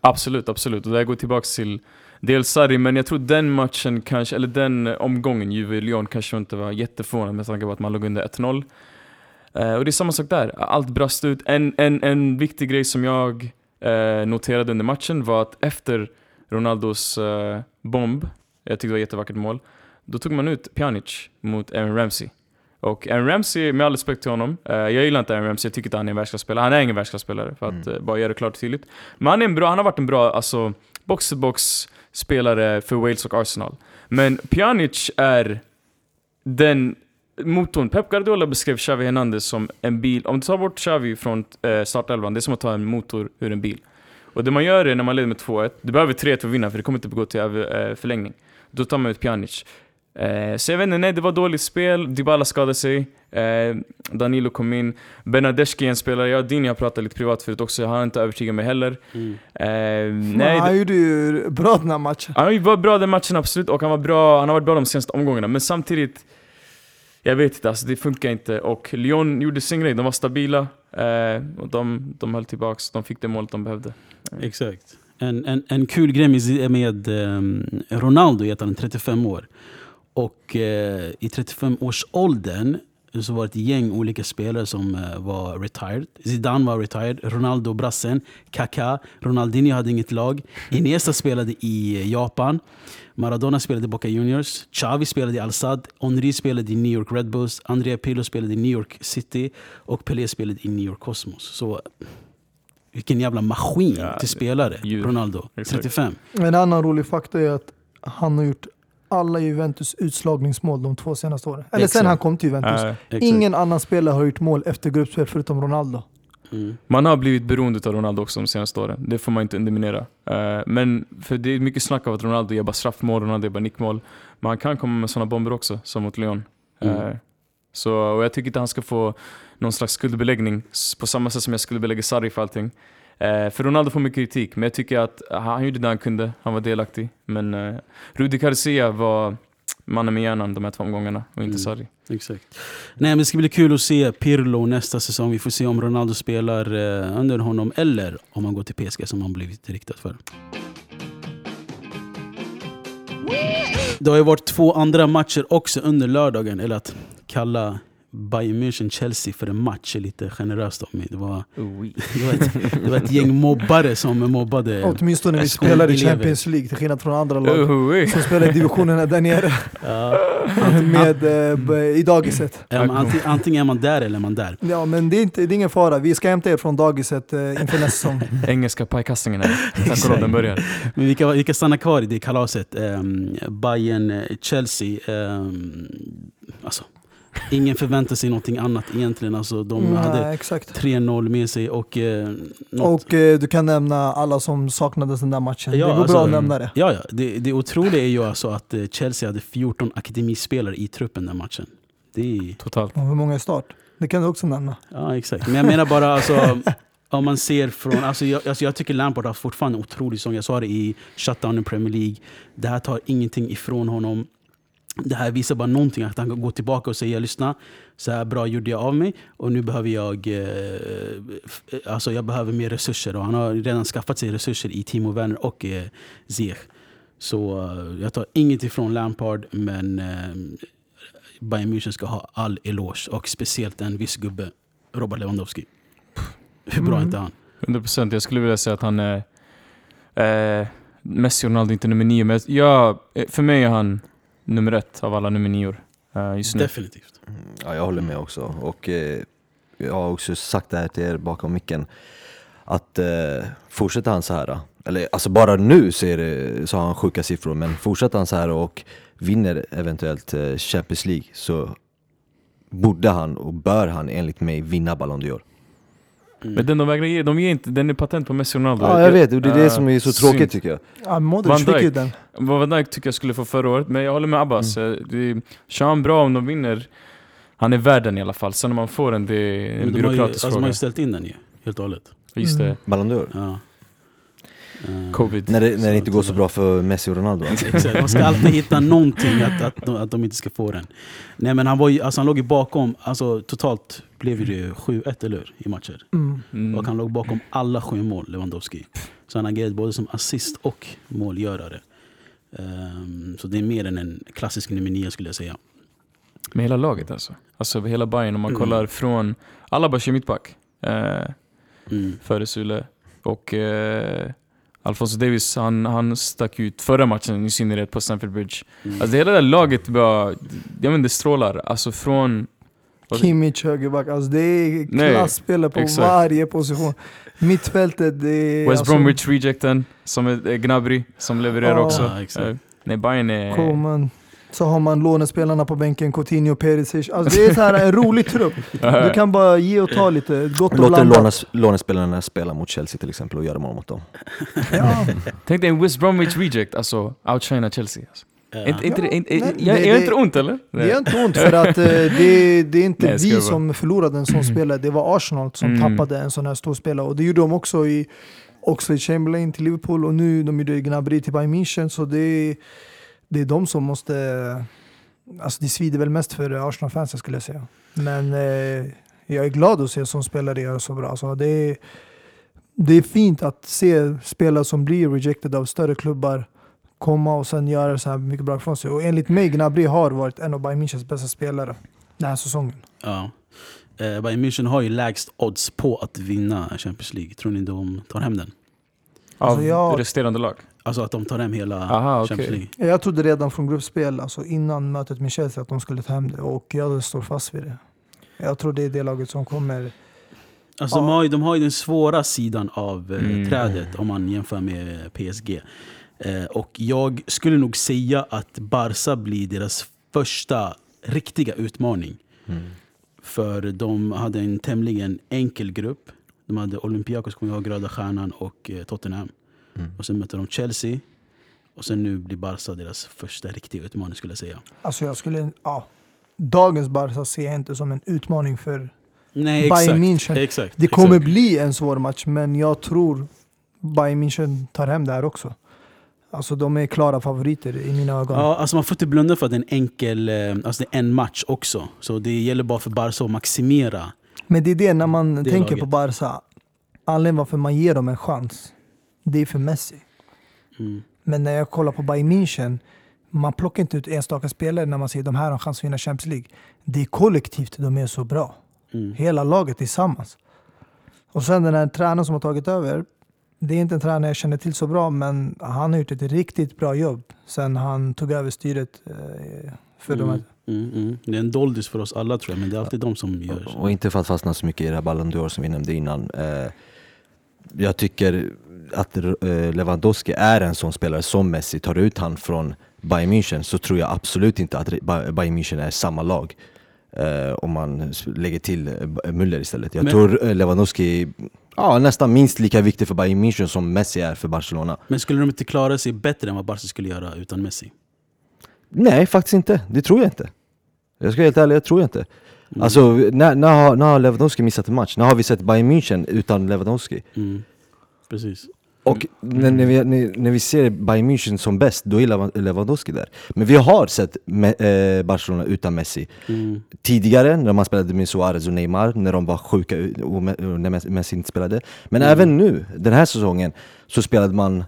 Absolut, absolut. Och det här går tillbaka till dels Sarri, men jag tror den matchen kanske, eller den omgången, Juve-Lyon, kanske inte var jätteförvånad med tanke på att man låg under 1-0. Eh, och det är samma sak där, allt brast ut. En, en, en viktig grej som jag eh, noterade under matchen var att efter Ronaldos eh, bomb, jag tyckte det var ett jättevackert mål, då tog man ut Pjanic mot Aaron Ramsey. Och Aaron Ramsey, med all respekt till honom, eh, jag gillar inte Aaron Ramsey, jag tycker inte han är en världsklasspelare. Han är ingen världsklasspelare, för att Mm. eh, bara göra det klart och tydligt. Men han, är en bra, han har varit en bra alltså, box-to-box spelare för Wales och Arsenal. Men Pjanic är den motorn. Pep Guardiola beskrev Xavi Hernandez som en bil. Om du tar bort Xavi från eh, startelvan, det är som att ta en motor ur en bil. Och det man gör är när man leder med 2-1, du behöver 3-1 för att vinna för det kommer inte gå till eh, förlängning. Då tar man ut Pjanic. Eh, så jag vet inte, nej det var dåligt spel, Dybala skadade sig, eh, Danilo kom in, Bernadeschi en spelare, jag och Dini har pratat lite privat förut också, han har inte övertygat mig heller. Eh, Nej, han gjorde ju bra den här matchen. han var bra den matchen absolut, och han var bra, han har varit bra de senaste omgångarna, men samtidigt jag vet inte, alltså det funkar inte. Och Lyon gjorde sin grej, de var stabila. Eh, och de, de höll tillbaka de fick det målet de behövde. Exakt. En, en, en kul grej med, med um, Ronaldo är att han är 35 år. Och eh, i 35-årsåldern så var det ett gäng olika spelare som eh, var retired. Zidane var retired, Ronaldo brassen, Kaká, Ronaldinho hade inget lag. Iniesta spelade i eh, Japan. Maradona spelade i Boca Juniors. Xavi spelade i Al-Sad. Henry spelade i New York Red Bulls. Andrea Pirlo spelade i New York City. Och Pelé spelade i New York Cosmos. Så vilken jävla maskin Ja, till spelare, djur. Ronaldo. Exakt. 35. En annan rolig fakta är att han har gjort alla Juventus utslagningsmål de två senaste åren. Eller Exakt. sen han kom till Juventus. Exakt. Ingen annan spelare har gjort mål efter gruppspel förutom Ronaldo. Mm. man har blivit beroende av Ronaldo också de senaste åren. Det får man inte eliminera. Eh, men för det är mycket snack av att Ronaldo gör bara straffmål, Ronaldo gör bara nickmål. Men han kan komma med sådana bomber också, som mot Lyon. Mm. Så, och jag tycker inte han ska få någon slags skuldbeläggning på samma sätt som jag skuldbelägger Sarri för allting. Eh, för Ronaldo får mycket kritik, men jag tycker att han gjorde det han kunde. Han var delaktig. Men eh, Rudi Garcia var mannen med hjärnan de här två omgångarna och inte Mm. Sarri. Exakt. Nej, men det ska bli kul att se Pirlo nästa säsong. Vi får se om Ronaldo spelar eh, under honom eller om han går till PSG som han blivit riktad för. Det har ju varit två andra matcher också under lördagen. Eller att kalla Bayern München-Chelsea för en match är lite generöst av mig. Det var, det var, ett, det var ett gäng mobbare som mobbade Åtminstone vi skol- spelar i. Champions League till skillnad från andra lag Uhuhi. som spelar i divisionerna där nere Ja, med, eh, i dagiset. ja, antingen, antingen är man där eller är man där. Ja men det är, inte, det är ingen fara, vi ska hämta er från dagiset eh, inför nästa säsong. Engelska pajkastningen här. Tack och lov den börjar. Men vi kan, vi kan stanna kvar i det kalaset. Um, Bayern-Chelsea. Um, alltså, ingen förväntar sig någonting annat egentligen. Alltså, de Mm, hade nej, exakt. 3-0 med sig och... Något, Och eh, du kan nämna alla som saknades den där matchen. Ja, det går alltså, bra att nämna det. ja, ja, det, det otroliga är ju alltså att eh, Chelsea hade 14 akademispelare i truppen den matchen. Det är, Totalt. Och hur många är start? Det kan du också nämna. ja, exakt. Men jag menar bara alltså... Om man ser från, alltså jag, alltså jag tycker Lampard har fortfarande en otrolig sång. Jag sa det i shutdown i Premier League. Det här tar ingenting ifrån honom. Det här visar bara någonting, att han kan gå tillbaka och säga lyssna, så här bra gjorde jag av mig och nu behöver jag eh, alltså jag behöver mer resurser. Och han har redan skaffat sig resurser i Timo Werner och eh, Ziyech. Så eh, jag tar inget ifrån Lampard, men eh, Bayern München ska ha all eloge. Och speciellt en viss gubbe, Robert Lewandowski. Hur bra är Mm. inte han? 100% jag skulle vilja säga att han är... Eh, Messi och Ronaldo inte nummer nio, men jag, för mig är han nummer ett av alla nummer nior. Eh, just nu. Definitivt. Mm, Ja, jag håller med också. Och eh, jag har också sagt det här till er bakom micken. Att eh, fortsätter han så här, eller alltså bara nu så, är det, så har han sjuka siffror, men fortsätter han så här och vinner eventuellt eh, Champions League så borde han och bör han enligt mig vinna Ballon d'Or. Mm. Men den de vägrar ge, de ger inte, den är patent på Messi och Ronaldo. Ja jag vet, och det är det Eh, som är så synd. tråkigt tycker jag. Ja, Modric fick ju den. Vad Van Dijk tycker jag skulle få förra året, men jag håller med Abbas. Mm. Det, kör han bra om de vinner, han är värd den i alla fall. Sen om man får den, det är en de har, ju, byråkratisk alltså, de har fråga. ju ställt in den ju, helt och hållet. Just det, Mm. Ballon d'Or. Ja. Eh, covid. När det, när det inte går så bra för Messi och Ronaldo. Exakt, man ska alltid hitta någonting att, att, de, att de inte ska få den. Nej men han, var ju, alltså han låg ju bakom, alltså totalt blev det ju 7-1 eller i matcher. Mm. Mm. Och han låg bakom alla sju mål, Lewandowski. Så han agerade både som assist och målgörare. Ehm, så det är mer än en klassisk nummer nio skulle jag säga. Med hela laget alltså. Alltså hela Bayern om man Mm. kollar från, alla bara kör mittback. Eh, Mm. före Sule. Och eh, Alfonso Davis, han, han stack ut förra matchen i synnerhet på Stamford Bridge. Mm. Alltså det hela det laget bara, jag inte, det strålar. Alltså från... Kimmich högerback, alltså det är klasspelare på exakt. varje position. Mittfältet, det är... West alltså, Bromwich rejecten, som är Gnabry, som levererar Ja, också. Eh, nej, Bayern är... Coman. Så har man lånespelarna på bänken, Coutinho, Perisic. Alltså det är så här en rolig trupp. Du kan bara ge och ta lite, gott och Låt blandat. lånes, lånespelarna spela mot Chelsea till exempel och göra mål mot dem. Ja. Tänk dig en West Bromwich reject, alltså outshina Chelsea. Alltså. Ja. Inte, inte, Ja, inte, nej, jag, det- det- inte ont eller? Det gör inte ont för att eh, det, det är inte Nej, vi som förlorade en sån spelare. Det var Arsenal som Mm. tappade en sån här stor spelare. Och det gjorde de också i Oxlade Chamberlain till Liverpool och nu de gjorde Gnabry till Bayern München. Så det är, det är de som måste... Alltså det svider väl mest för Arsenal-fansen skulle jag säga. Men eh, jag är glad att se som spelare göra så bra. Så det, är, det är fint att se spelare som blir rejected av större klubbar komma och sen göra så här mycket bra från sig. Och enligt mig, Gnabry har varit en av Bayern Münchens bästa spelare den här säsongen. Ja. Eh, Bayern München har ju lägst odds på att vinna Champions League. Tror ni de tar hem den? Av Alltså, jag- resterande lag? Alltså att de tar hem hela Aha, okej. Champions League. Jag trodde redan från gruppspel, alltså innan mötet med Chelsea, att de skulle ta hem det. Och jag står fast vid det. Jag tror det är det laget som kommer... Alltså de, Ja. har ju, de har ju den svåra sidan av eh, Mm. trädet om man jämför med PSG. Eh, och jag skulle nog säga att Barca blir deras första riktiga utmaning. Mm. För de hade en tämligen enkel grupp. De hade Olympiakos, kommer jag ihåg, Röda Stjärnan och eh, Tottenham. Mm. Och sen mötte de Chelsea. Och sen nu blir Barca deras första riktiga utmaning skulle jag säga. Alltså jag skulle... Ja, dagens Barca ser jag inte som en utmaning för... Nej, Bayern. München. exakt Det kommer exakt. bli en svår match, men jag tror Bayern München tar hem det här också. Alltså de är klara favoriter i mina ögon. Ja, alltså man får inte blunda för att det är en enkel, eh, alltså det är en match också. Så det gäller bara för Barca att maximera. Men det är det när man Det tänker laget. på Barca. Anledningen varför man ger dem en chans, det är för Messi. Mm. Men när jag kollar på Bayern München, man plockar inte ut enstaka spelare när man säger de här har en chans att vinna Champions League. Det är kollektivt de är så bra. Mm. Hela laget tillsammans. Och sen den här tränaren som har tagit över. Det är inte en tränare jag känner till så bra, men han har gjort ett riktigt bra jobb sen han tog över styret. eh, För de Mm. här. Mm, mm. Det är en doldis för oss alla tror jag, men det är alltid de som gör. Och inte för att fastna så mycket i det här Ballon d'Or som vi nämnde innan. Eh, jag tycker att eh, Lewandowski är en sån spelare som Messi. Tar ut han från Bayern München så tror jag absolut inte att Ba- Bayern München är samma lag. Eh, om man lägger till Müller istället. Jag Men- tror Lewandowski ja, nästan minst lika viktig för Bayern München som Messi är för Barcelona. Men skulle de inte klara sig bättre än vad Barca skulle göra utan Messi? Nej, faktiskt inte. Det tror jag inte. Jag ska vara helt ärlig, jag tror jag inte. Mm. Alltså, när, när, har, när har Lewandowski missat en match? När har vi sett Bayern München utan Lewandowski? Mm. Precis. Och när, när, vi, när, när vi ser Bayern München som bäst, då är Lewa- Lewandowski där. Men vi har sett Me, eh, Barcelona utan Messi. Mm. Tidigare, när man spelade med Suarez och Neymar, när de var sjuka och när Messi- inte spelade. Men Mm. även nu, den här säsongen, så spelade man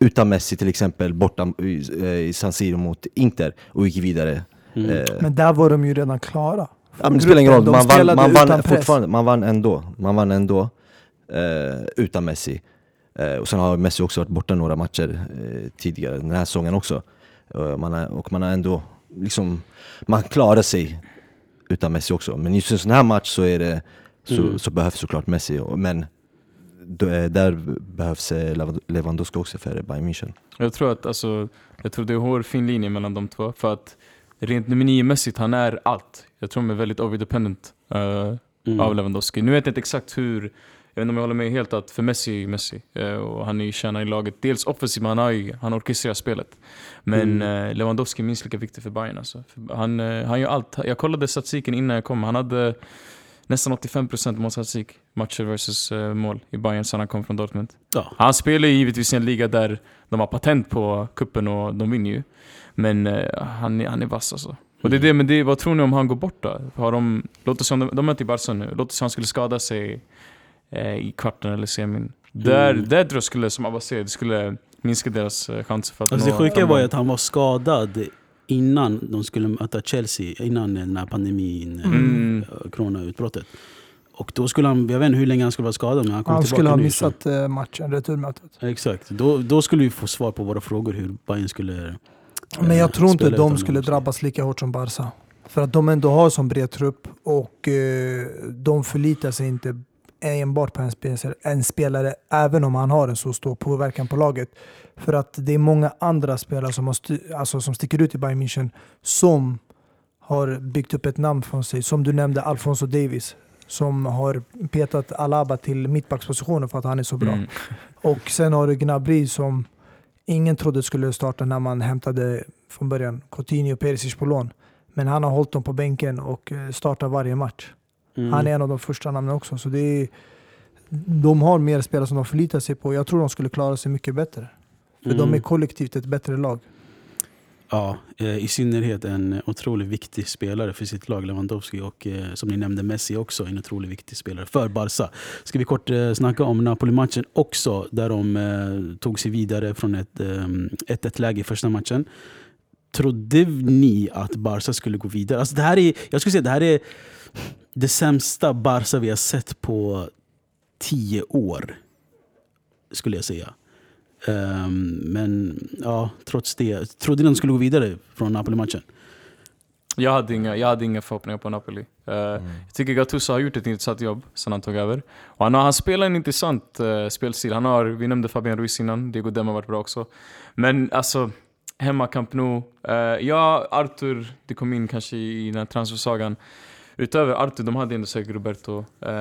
utan Messi till exempel borta i, eh, i San Siro mot Inter och gick vidare. Mm. Eh, Men där var de ju redan klara. Ja, men det spelar ingen roll, man vann, spelade man utan vann fortfarande, man vann ändå. Man vann ändå eh, utan Messi. Eh, och sen har Messi också varit borta några matcher eh, tidigare, den här säsongen också. Eh, man är, och man har ändå, liksom, man klarar sig utan Messi också. Men just en sån här match så, är det, så, Mm. så behövs såklart Messi. Men där behövs eh, Lewandowski också för Bayern München. Jag tror att alltså, jag tror det är en hårfin linje mellan de två. För att rent nummer nio-mässigt, han är allt. Jag tror de är väldigt overdependent uh, Mm. av Lewandowski. Nu vet jag inte exakt hur vet inte om jag håller med helt att för Messi är ju Messi. Eh, och han är ju kärnan i laget. Dels offensivt, men han, har ju, han orkestrerar spelet. Men Mm. eh, Lewandowski är minst lika viktig för Bayern alltså. Han, eh, han gör allt. Jag kollade statistiken innan jag kom. Han hade nästan 85% målstatistik, matcher versus mål i Bayern sen han kom från Dortmund. Ja. Han spelar ju givetvis i en liga där de har patent på kuppen och de vinner ju. Men han, är- han är vass alltså. Och det är det, men det, vad tror ni om han går bort då? Har de, låt oss, de, de möter ju Barca nu, låt oss om han skulle skada sig eh, i kvarten eller semin. Där, Mm. där tror jag skulle, som Abba säger, det skulle minska deras eh, chanser för att Alltså det nå sjuka var ju att han var skadad innan de skulle möta Chelsea, innan den här pandemin, Mm. mm. coronautbrottet. Och då skulle han, jag vet inte hur länge han skulle vara skadad men han kom Han tillbaka skulle ha nu, missat eh, matchen, returmötet. Så. Exakt, då, då skulle vi få svar på våra frågor hur Bayern skulle... Men jag eh, tror inte de skulle drabbas lika hårt som Barca. För att de ändå har som bred trupp och eh, de förlitar sig inte enbart på en spelare, en spelare även om han har en så stor påverkan på laget. För att det är många andra spelare som, har alltså som sticker ut i Bayern München som har byggt upp ett namn från sig. Som du nämnde, Alfonso Davis som har petat Alaba till mittbackspositionen för att han är så bra. Mm. Och sen har du Gnabry som ingen trodde skulle starta när man hämtade från början Coutinho och Perisic på lån. Men han har hållit dem på bänken och eh, startar varje match. Mm. Han är en av de första namnen också. Så det är, de har mer spelare som de förlitar sig på. Jag tror de skulle klara sig mycket bättre. För de Mm. är kollektivt ett bättre lag. Ja, eh, i synnerhet en otroligt viktig spelare för sitt lag, Lewandowski. Och eh, som ni nämnde, Messi också en otroligt viktig spelare för Barca. Ska vi kort eh, snacka om Napoli-matchen också, där de tog sig vidare från ett eh, 1-1-läge i första matchen. Trodde ni att Barca skulle gå vidare? Alltså det här är, jag skulle säga det här är det sämsta Barca vi har sett på tio år. Skulle jag säga. Ehm, men ja, trots det. Trodde ni de skulle gå vidare från Napoli-matchen? Jag hade inga, jag hade inga förhoppningar på Napoli. Eh, Jag tycker Gattuso har gjort ett intressant jobb sen han tog över. Och han, har, han spelar en intressant eh, spelstil. Han har, vi nämnde Fabian Ruiz innan, Diego Dem har varit bra också. Men alltså, hemma Camp Nou. Eh, ja, Arthur, det kom in kanske i den här transfersagan. Utöver Arthur, de hade ändå Sergio Roberto. Eh,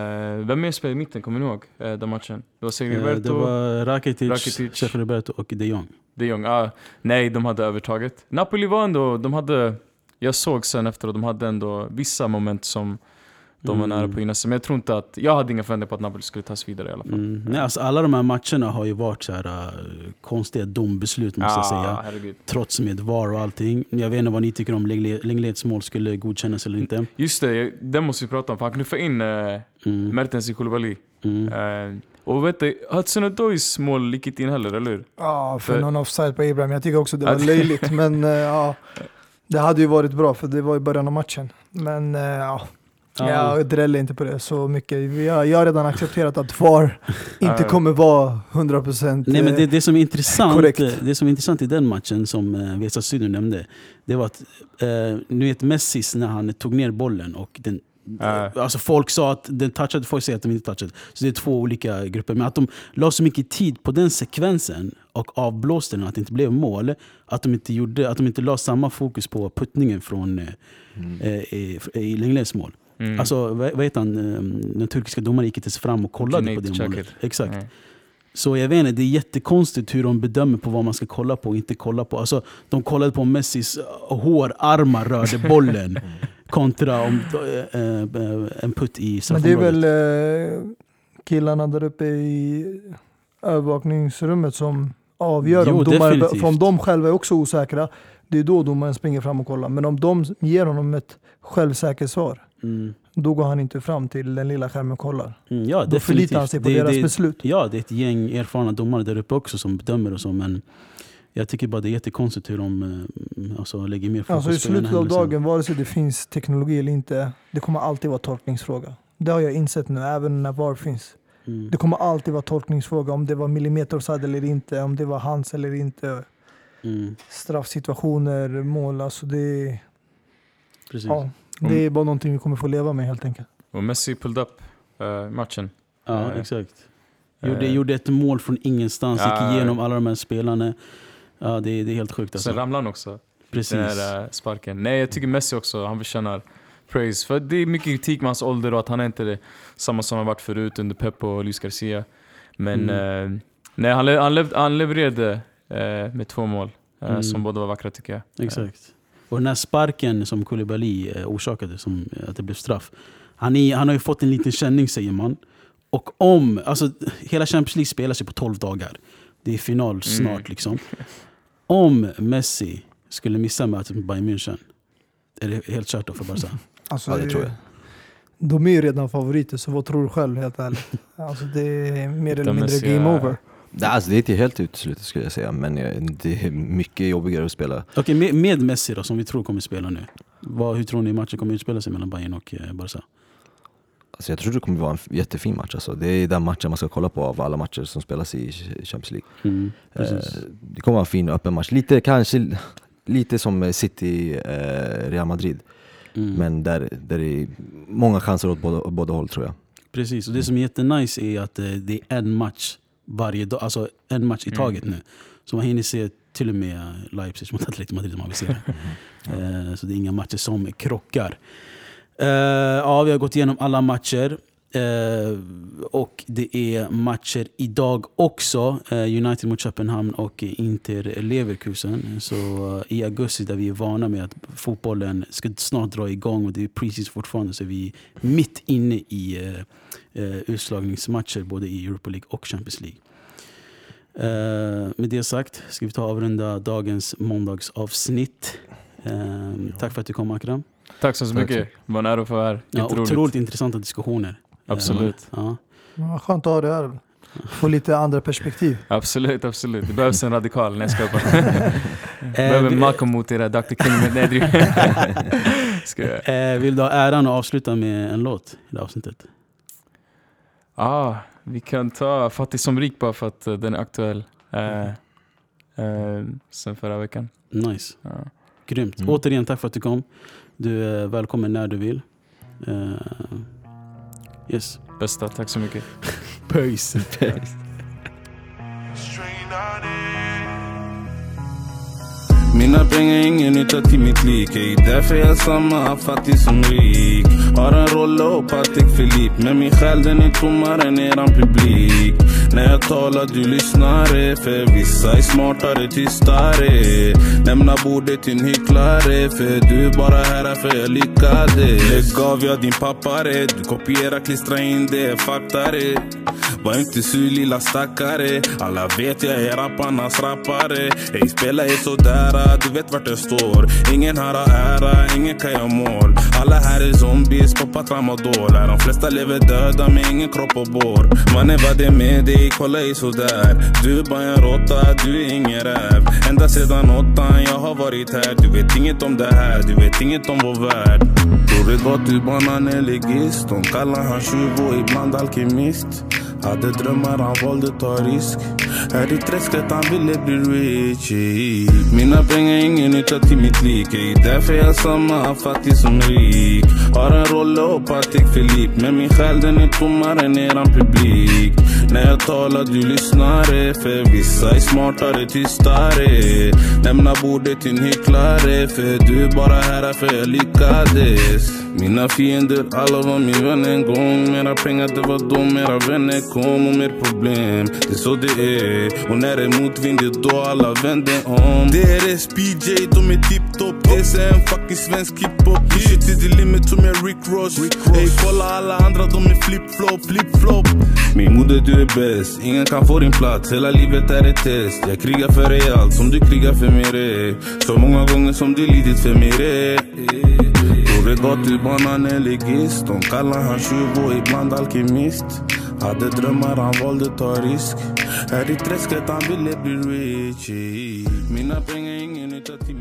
vem mer spelade i mitten, kommer ni ihåg? Eh, den matchen? Det var Sergio Eh, Roberto, det var Rakitic, Rakitic. Sergio Roberto och de Jong. de Jong. Ah, nej, de hade övertaget. Napoli var ändå, de hade... Jag såg sen efteråt, de hade ändå vissa moment som de var Mm. nära på att vinna sig. Men jag tror inte att, jag hade inga förväntningar på att Napoli skulle tas vidare i alla fall. Mm. Nej, alltså alla de här matcherna har ju varit så här, uh, konstiga dombeslut måste jag säga. Ah, herregud. Trots med VAR och allting. Jag vet inte vad ni tycker om Lengle- Lenglets mål skulle godkännas eller inte. Just det, det måste vi prata om. För han få in eh, Mm. Mertens i Koulibaly. Mm. Eh, och vet du, Hudson Odois mål gick inte in heller, eller hur? Ja, för För- någon offside på Abraham. Jag tycker också det var löjligt. Men ja, det hade ju varit bra för det var i början av matchen. Men ja, Ja. jag dräller inte på det så mycket. Jag, jag har redan accepterat att VAR inte Ja. kommer vara 100% Nej, men det, eh, det, som är intressant, korrekt. det som är intressant i den matchen som eh, Vesa Studion nämnde, det var att eh, nu vet Messis när han tog ner bollen och den Ja. Alltså folk sa att den touchade, folk säger att de inte touchade. Så det är två olika grupper. Men att de la så mycket tid på den sekvensen och avblåste den, att det inte blev mål. Att de inte, gjorde, att de inte la samma fokus på puttningen från eh, eh, i, i mål. Mm. Alltså, vad, vad heter han, eh, den turkiska domaren gick inte ens fram och kollade Cüneyt på det målet. Exakt. Nej. Så jag vet inte, det är jättekonstigt hur de bedömer på vad man ska kolla på och inte kolla på. Alltså, de kollade på Messis hårarmar rörde bollen kontra om, eh, eh, en putt i Men det är straffområdet. väl eh, killarna där uppe i övervakningsrummet som avgör Jo, om domare, för om de själva är också osäkra, det är då domaren springer fram och kollar. Men om de ger honom ett självsäkert svar, Mm. då går han inte fram till den lilla skärmen och kollar. Mm, ja, Då förlitar han sig på Det- deras det, beslut. Ja, det är ett gäng erfarna domare där uppe också som bedömer och så. Men jag tycker bara det är jättekonstigt hur de eh, alltså, lägger mer fokus Alltså I slutet av dagen, vare sig det finns teknologi eller inte, det kommer alltid vara tolkningsfråga. Det har jag insett nu, även när VAR finns. Mm. Det kommer alltid vara tolkningsfråga om det var millimeter offside eller inte, om det var hans eller inte. Mm, Straffsituationer, mål, alltså det, precis. ja, det är bara någonting vi kommer få leva med helt enkelt. Och Messi pulled up eh, matchen. Ja, Eh, exakt. Gjorde, eh, gjorde ett mål från ingenstans, gick igenom alla de här spelarna. Ja, det, är- det är helt sjukt alltså. Sen ramlade han också. Precis. Den här eh, sparken. Nej, jag tycker Messi också, han förtjänar praise. För det är mycket kritik med hans ålder och att han är inte är samma som han varit förut under Pep och Luis Garcia. Men Mm. eh, nej, han, le- han, lev, han levererade eh, med två mål eh, Mm. som båda var vackra tycker jag. Exakt. Och den här sparken som Koulibaly eh, orsakade, som eh, att det blev straff. Han, är, han har ju fått en liten känning säger man. Och om, alltså hela Champions League spelas ju på 12 dagar. Det är final snart Mm. liksom. Om Messi skulle missa mötet med Bayern München, är det helt kört då för Barca? Alltså, Ja, det tror jag. De är ju redan favoriter, så vad tror du själv helt ärligt? Alltså, det är mer eller mindre game är- over. Alltså, det är inte helt uteslutet skulle jag säga, men eh, det är mycket jobbigare att spela. Okej, med, med Messi då, som vi tror kommer spela nu. Vad, hur tror ni matchen kommer utspela sig mellan Bayern och eh, Barca? Alltså, jag tror det kommer vara en jättefin match. Alltså. Det är den matchen man ska kolla på av alla matcher som spelas i Champions League. Mm. Eh, det kommer vara en fin öppen match. Lite, kanske lite som City eh, Real Madrid, Mm. men där, där det är många chanser åt båda, båda håll tror jag. Precis, och det som är jättenice är att det är en match varje dag, alltså en match i Mm. taget nu. Så man hinner se till och med Leipzig mot Atletico Madrid om man vill se det. Eh, Så det är inga matcher som krockar. Eh, Ja, vi har gått igenom alla matcher. Eh, och det är matcher idag också. Eh, United mot Köpenhamn och Inter Leverkusen. Så eh, i augusti där vi är vana med att fotbollen ska snart dra igång och det är precis fortfarande så är vi mitt inne i utslagningsmatcher både i Europa League och Champions League. Eh, med det sagt ska vi ta och avrunda dagens måndagsavsnitt. Eh, tack för att du kom Akram. Tack så Tack mycket. Det var en ära att få vara här. Ja, otroligt intressanta diskussioner. Absolut. Ja. Ja, skönt att ha det här. Få lite andra perspektiv. Absolut, absolut. Det behövs en radikal. Nej, jag skojar bara. Behöver Malcolm mot era Dr. King. Ska jag? Eh, vill du ha äran att avsluta med en låt i det här avsnittet? Ah, vi kan ta Fattig som rik bara för att eh, den är aktuell. Eh, eh, sen förra veckan. Nice. Ja. Grymt. Mm. Återigen, tack för att du kom. Du är välkommen när du vill. Eh, yes. Bästa, tack så mycket. Peace. Mina pengar är ingen nytta till mitt lik ey. Därför är jag samma fattig som rik har en roll och Patek Philippe. Men min själ den är tommare än eran publik. När jag talar du lyssnare För vissa är smartare, tystare. Lämna bordet till en hycklare. För du är bara här för jag lyckades. Det gav jag din pappare Du kopierar, klistra in det, fattare det var inte sur lilla stackare. Alla vet jag är rapparnas rappare. Ey spela är sådär, du vet vart jag står. Ingen här har ära, ingen kan göra mål. Alla här är zombies, på Patramadol, Här de flesta lever döda med ingen kropp och bår. Mannen vad det är med dig, kolla ej sådär. Du är bara en råtta, du är ingen räv. Ända sedan åttan jag har varit här. Du vet inget om det här, du vet inget om vår värld. Tror det gott du bara han är De kallar han tjuv och ibland alkemist hade drömmar, han valde ta risk. Här i träsket, han ville bli rich ey. Mina pengar ingen nytta till mitt lik ey. Därför är jag samma fattig som rik. Har en roll och Patrik Filip Men min själ den är tommare än eran publik. När jag talar du lyssnare eh, För vissa är smartare, tystare. Lämna bordet till en hycklare För du är bara här för jag lyckades. Mina fiender, alla var min vän en gång. Mera pengar, det var då mera vänner kom och mer problem Det är så det är Och när det är motvind, det är då alla vänder om DRS, BJ, de är tipptopp DSM, fucking svensk hiphop Push it to the limit som jag Rick Ross. Ey, kolla alla andra, de är flip-flop, flip-flop Min moder, du är bäst Ingen kan få din plats, hela livet är ett test. Jag krigar för dig allt som du krigar för mig det Så många gånger som du lidit för mig gott du bara en elegist De kallar han tjuv och ibland alkemist hade drömmar, han valde ta risk Här i träsket, han ville bli rich. Mina pengar ingen nytta till